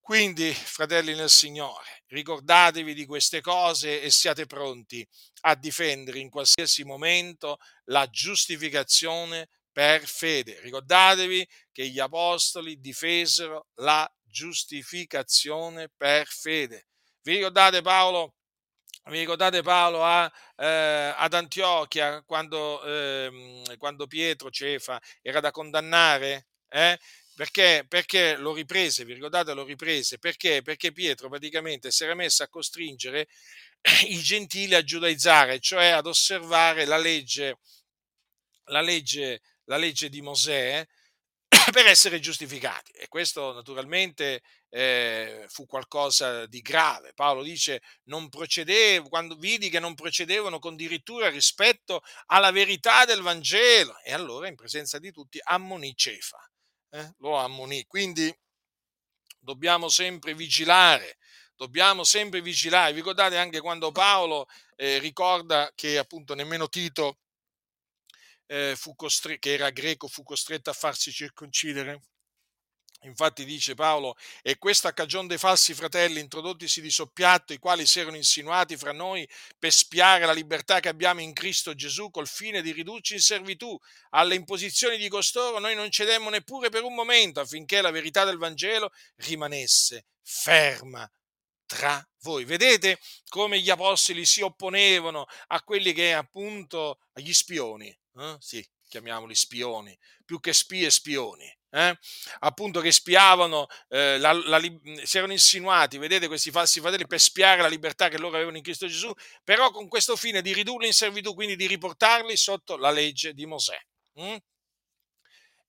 Quindi, fratelli nel Signore, ricordatevi di queste cose e siate pronti a difendere in qualsiasi momento la giustificazione per fede. Ricordatevi che gli apostoli difesero la giustificazione per fede. Vi ricordate Paolo? Vi ricordate Paolo a, eh, ad Antiochia quando, eh, quando, Pietro Cefa era da condannare? Eh? Perché, perché, lo riprese, vi ricordate lo riprese? Perché? Perché Pietro praticamente si era messo a costringere i gentili a giudaizzare, cioè ad osservare la legge, la legge la legge di Mosè per essere giustificati. E questo naturalmente eh, fu qualcosa di grave. Paolo dice, non procedevo, quando vidi che non procedevano con dirittura rispetto alla verità del Vangelo. E allora, in presenza di tutti, ammonì Cefa. Eh? Lo ammonì. Quindi dobbiamo sempre vigilare, dobbiamo sempre vigilare. Vi ricordate anche quando Paolo eh, ricorda che appunto nemmeno Tito eh, fu costretto, che era greco, fu costretto a farsi circoncidere? Infatti dice Paolo, e questa cagione dei falsi fratelli introdottisi di soppiatto, i quali si erano insinuati fra noi per spiare la libertà che abbiamo in Cristo Gesù col fine di ridurci in servitù. Alle imposizioni di costoro noi non cedemmo neppure per un momento affinché la verità del Vangelo rimanesse ferma tra voi. Vedete come gli apostoli si opponevano a quelli che appunto agli spioni, eh? sì, chiamiamoli spioni, più che spie spioni. Eh? appunto che spiavano, eh, la, la, si erano insinuati, vedete questi falsi fratelli, per spiare la libertà che loro avevano in Cristo Gesù, però con questo fine di ridurli in servitù, quindi di riportarli sotto la legge di Mosè. Mm?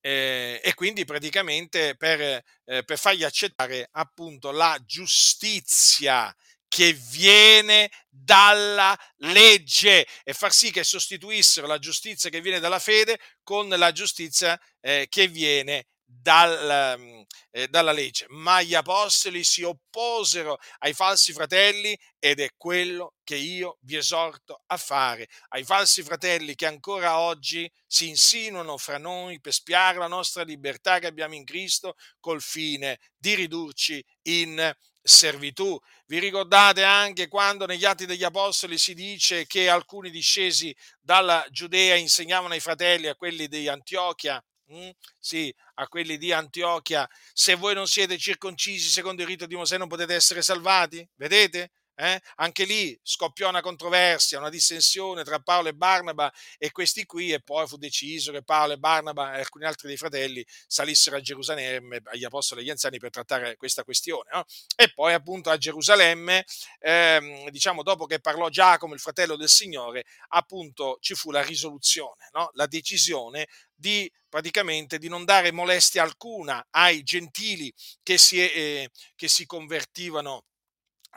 Eh, e quindi praticamente per, eh, per fargli accettare appunto la giustizia che viene dalla legge e far sì che sostituissero la giustizia che viene dalla fede con la giustizia eh, che viene dal, mm, eh, dalla legge. Ma gli apostoli si opposero ai falsi fratelli ed è quello che io vi esorto a fare. Ai falsi fratelli che ancora oggi si insinuano fra noi per spiare la nostra libertà che abbiamo in Cristo col fine di ridurci in servitù. Vi ricordate anche quando negli Atti degli Apostoli si dice che alcuni discesi dalla Giudea insegnavano ai fratelli, a quelli di Antiochia, Mm? Sì, a quelli di Antiochia, se voi non siete circoncisi secondo il rito di Mosè non potete essere salvati? Vedete? Eh? Anche lì scoppiò una controversia, una dissensione tra Paolo e Barnaba e questi qui e poi fu deciso che Paolo e Barnaba e alcuni altri dei fratelli salissero a Gerusalemme, agli apostoli e agli anziani per trattare questa questione. No? E poi appunto a Gerusalemme, ehm, diciamo dopo che parlò Giacomo, il fratello del Signore, appunto ci fu la risoluzione, no? la decisione di praticamente di non dare molestia alcuna ai gentili che si, eh, che si convertivano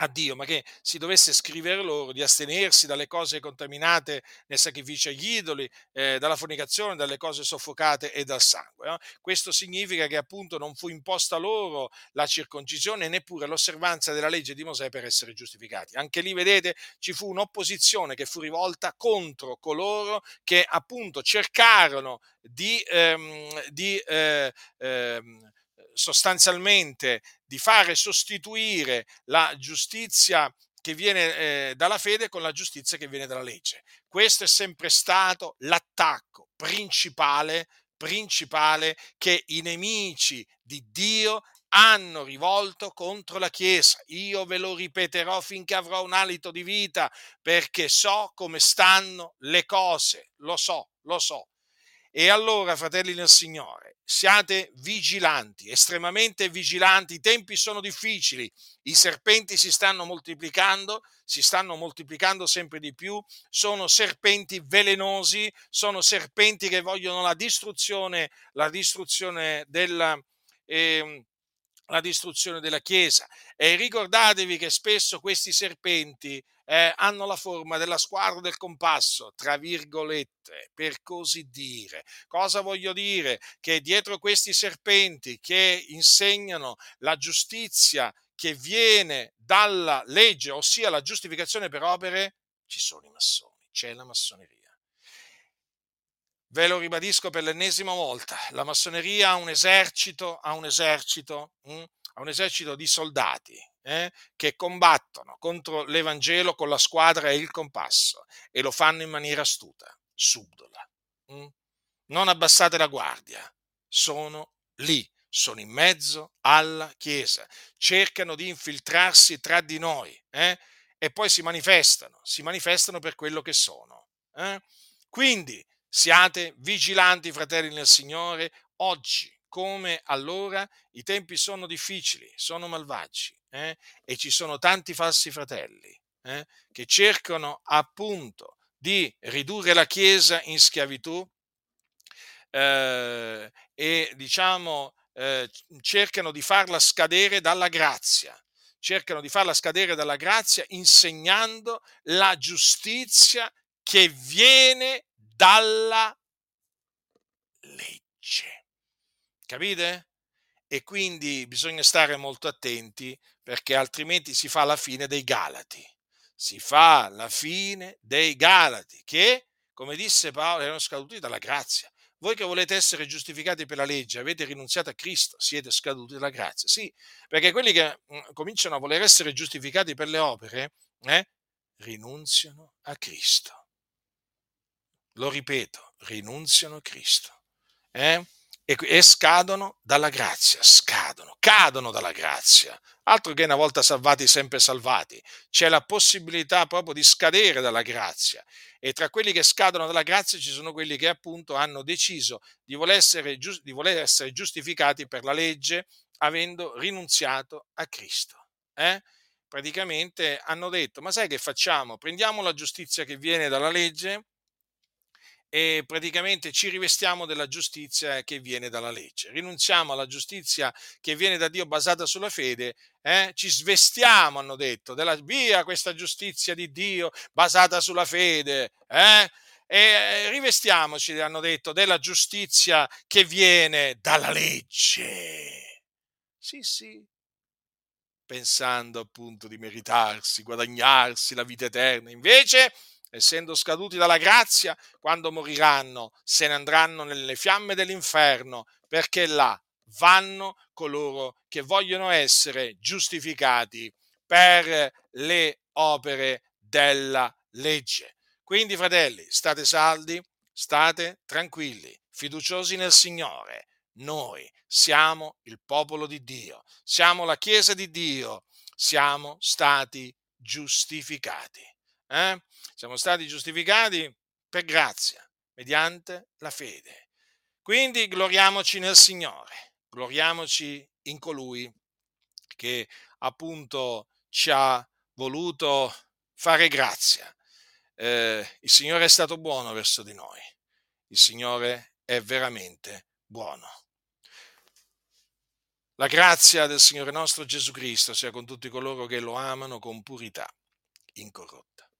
a Dio, ma che si dovesse scrivere loro di astenersi dalle cose contaminate nel sacrificio agli idoli, eh, dalla fornicazione, dalle cose soffocate e dal sangue. No? Questo significa che appunto non fu imposta loro la circoncisione neppure l'osservanza della legge di Mosè per essere giustificati. Anche lì, vedete, ci fu un'opposizione che fu rivolta contro coloro che appunto cercarono di, ehm, di eh, ehm, sostanzialmente di fare sostituire la giustizia che viene eh, dalla fede con la giustizia che viene dalla legge. Questo è sempre stato l'attacco principale, principale che i nemici di Dio hanno rivolto contro la Chiesa. Io ve lo ripeterò finché avrò un alito di vita, perché so come stanno le cose, lo so, lo so. E allora, fratelli nel Signore, siate vigilanti, estremamente vigilanti, i tempi sono difficili, i serpenti si stanno moltiplicando, si stanno moltiplicando sempre di più, sono serpenti velenosi, sono serpenti che vogliono la distruzione, la distruzione della... Eh, la distruzione della Chiesa. E ricordatevi che spesso questi serpenti eh, hanno la forma della squadra del compasso, tra virgolette, per così dire. Cosa voglio dire? Che dietro questi serpenti che insegnano la giustizia che viene dalla legge, ossia la giustificazione per opere, ci sono i massoni, c'è la massoneria. Ve lo ribadisco per l'ennesima volta, la massoneria ha un esercito, ha un esercito, hm? ha un esercito di soldati eh, che combattono contro l'Evangelo con la squadra e il compasso e lo fanno in maniera astuta, subdola. Hm? Non abbassate la guardia, sono lì, sono in mezzo alla Chiesa, cercano di infiltrarsi tra di noi eh, e poi si manifestano, si manifestano per quello che sono. Eh? Quindi siate vigilanti, fratelli nel Signore, oggi come allora i tempi sono difficili, sono malvagi eh? e ci sono tanti falsi fratelli eh? che cercano appunto di ridurre la Chiesa in schiavitù eh, e diciamo eh, cercano di farla scadere dalla grazia, cercano di farla scadere dalla grazia insegnando la giustizia che viene dalla legge. Capite? E quindi bisogna stare molto attenti perché altrimenti si fa la fine dei Galati. Si fa la fine dei Galati che, come disse Paolo, erano scaduti dalla grazia. Voi che volete essere giustificati per la legge, avete rinunziato a Cristo, siete scaduti dalla grazia. Sì, perché quelli che mm, cominciano a voler essere giustificati per le opere, eh, rinunziano a Cristo. Lo ripeto, rinunziano a Cristo. Eh? E, e scadono dalla grazia, scadono, cadono dalla grazia. Altro che una volta salvati, sempre salvati. C'è la possibilità proprio di scadere dalla grazia e tra quelli che scadono dalla grazia ci sono quelli che appunto hanno deciso di voler essere, di voler essere giustificati per la legge avendo rinunziato a Cristo. Eh? Praticamente hanno detto, ma sai che facciamo? Prendiamo la giustizia che viene dalla legge e praticamente ci rivestiamo della giustizia che viene dalla legge. Rinunziamo alla giustizia che viene da Dio basata sulla fede, eh? ci svestiamo, hanno detto, della via questa giustizia di Dio basata sulla fede, eh? e rivestiamoci, hanno detto, della giustizia che viene dalla legge. Sì, sì, pensando appunto di meritarsi, guadagnarsi la vita eterna. Invece essendo scaduti dalla grazia, quando moriranno se ne andranno nelle fiamme dell'inferno, perché là vanno coloro che vogliono essere giustificati per le opere della legge. Quindi, fratelli, state saldi, state tranquilli, fiduciosi nel Signore. Noi siamo il popolo di Dio, siamo la Chiesa di Dio, siamo stati giustificati. Eh? Siamo stati giustificati per grazia, mediante la fede. Quindi gloriamoci nel Signore, gloriamoci in colui che appunto ci ha voluto fare grazia. Eh, il Signore è stato buono verso di noi, il Signore è veramente buono. La grazia del Signore nostro Gesù Cristo sia con tutti coloro che lo amano con purità incorrotta.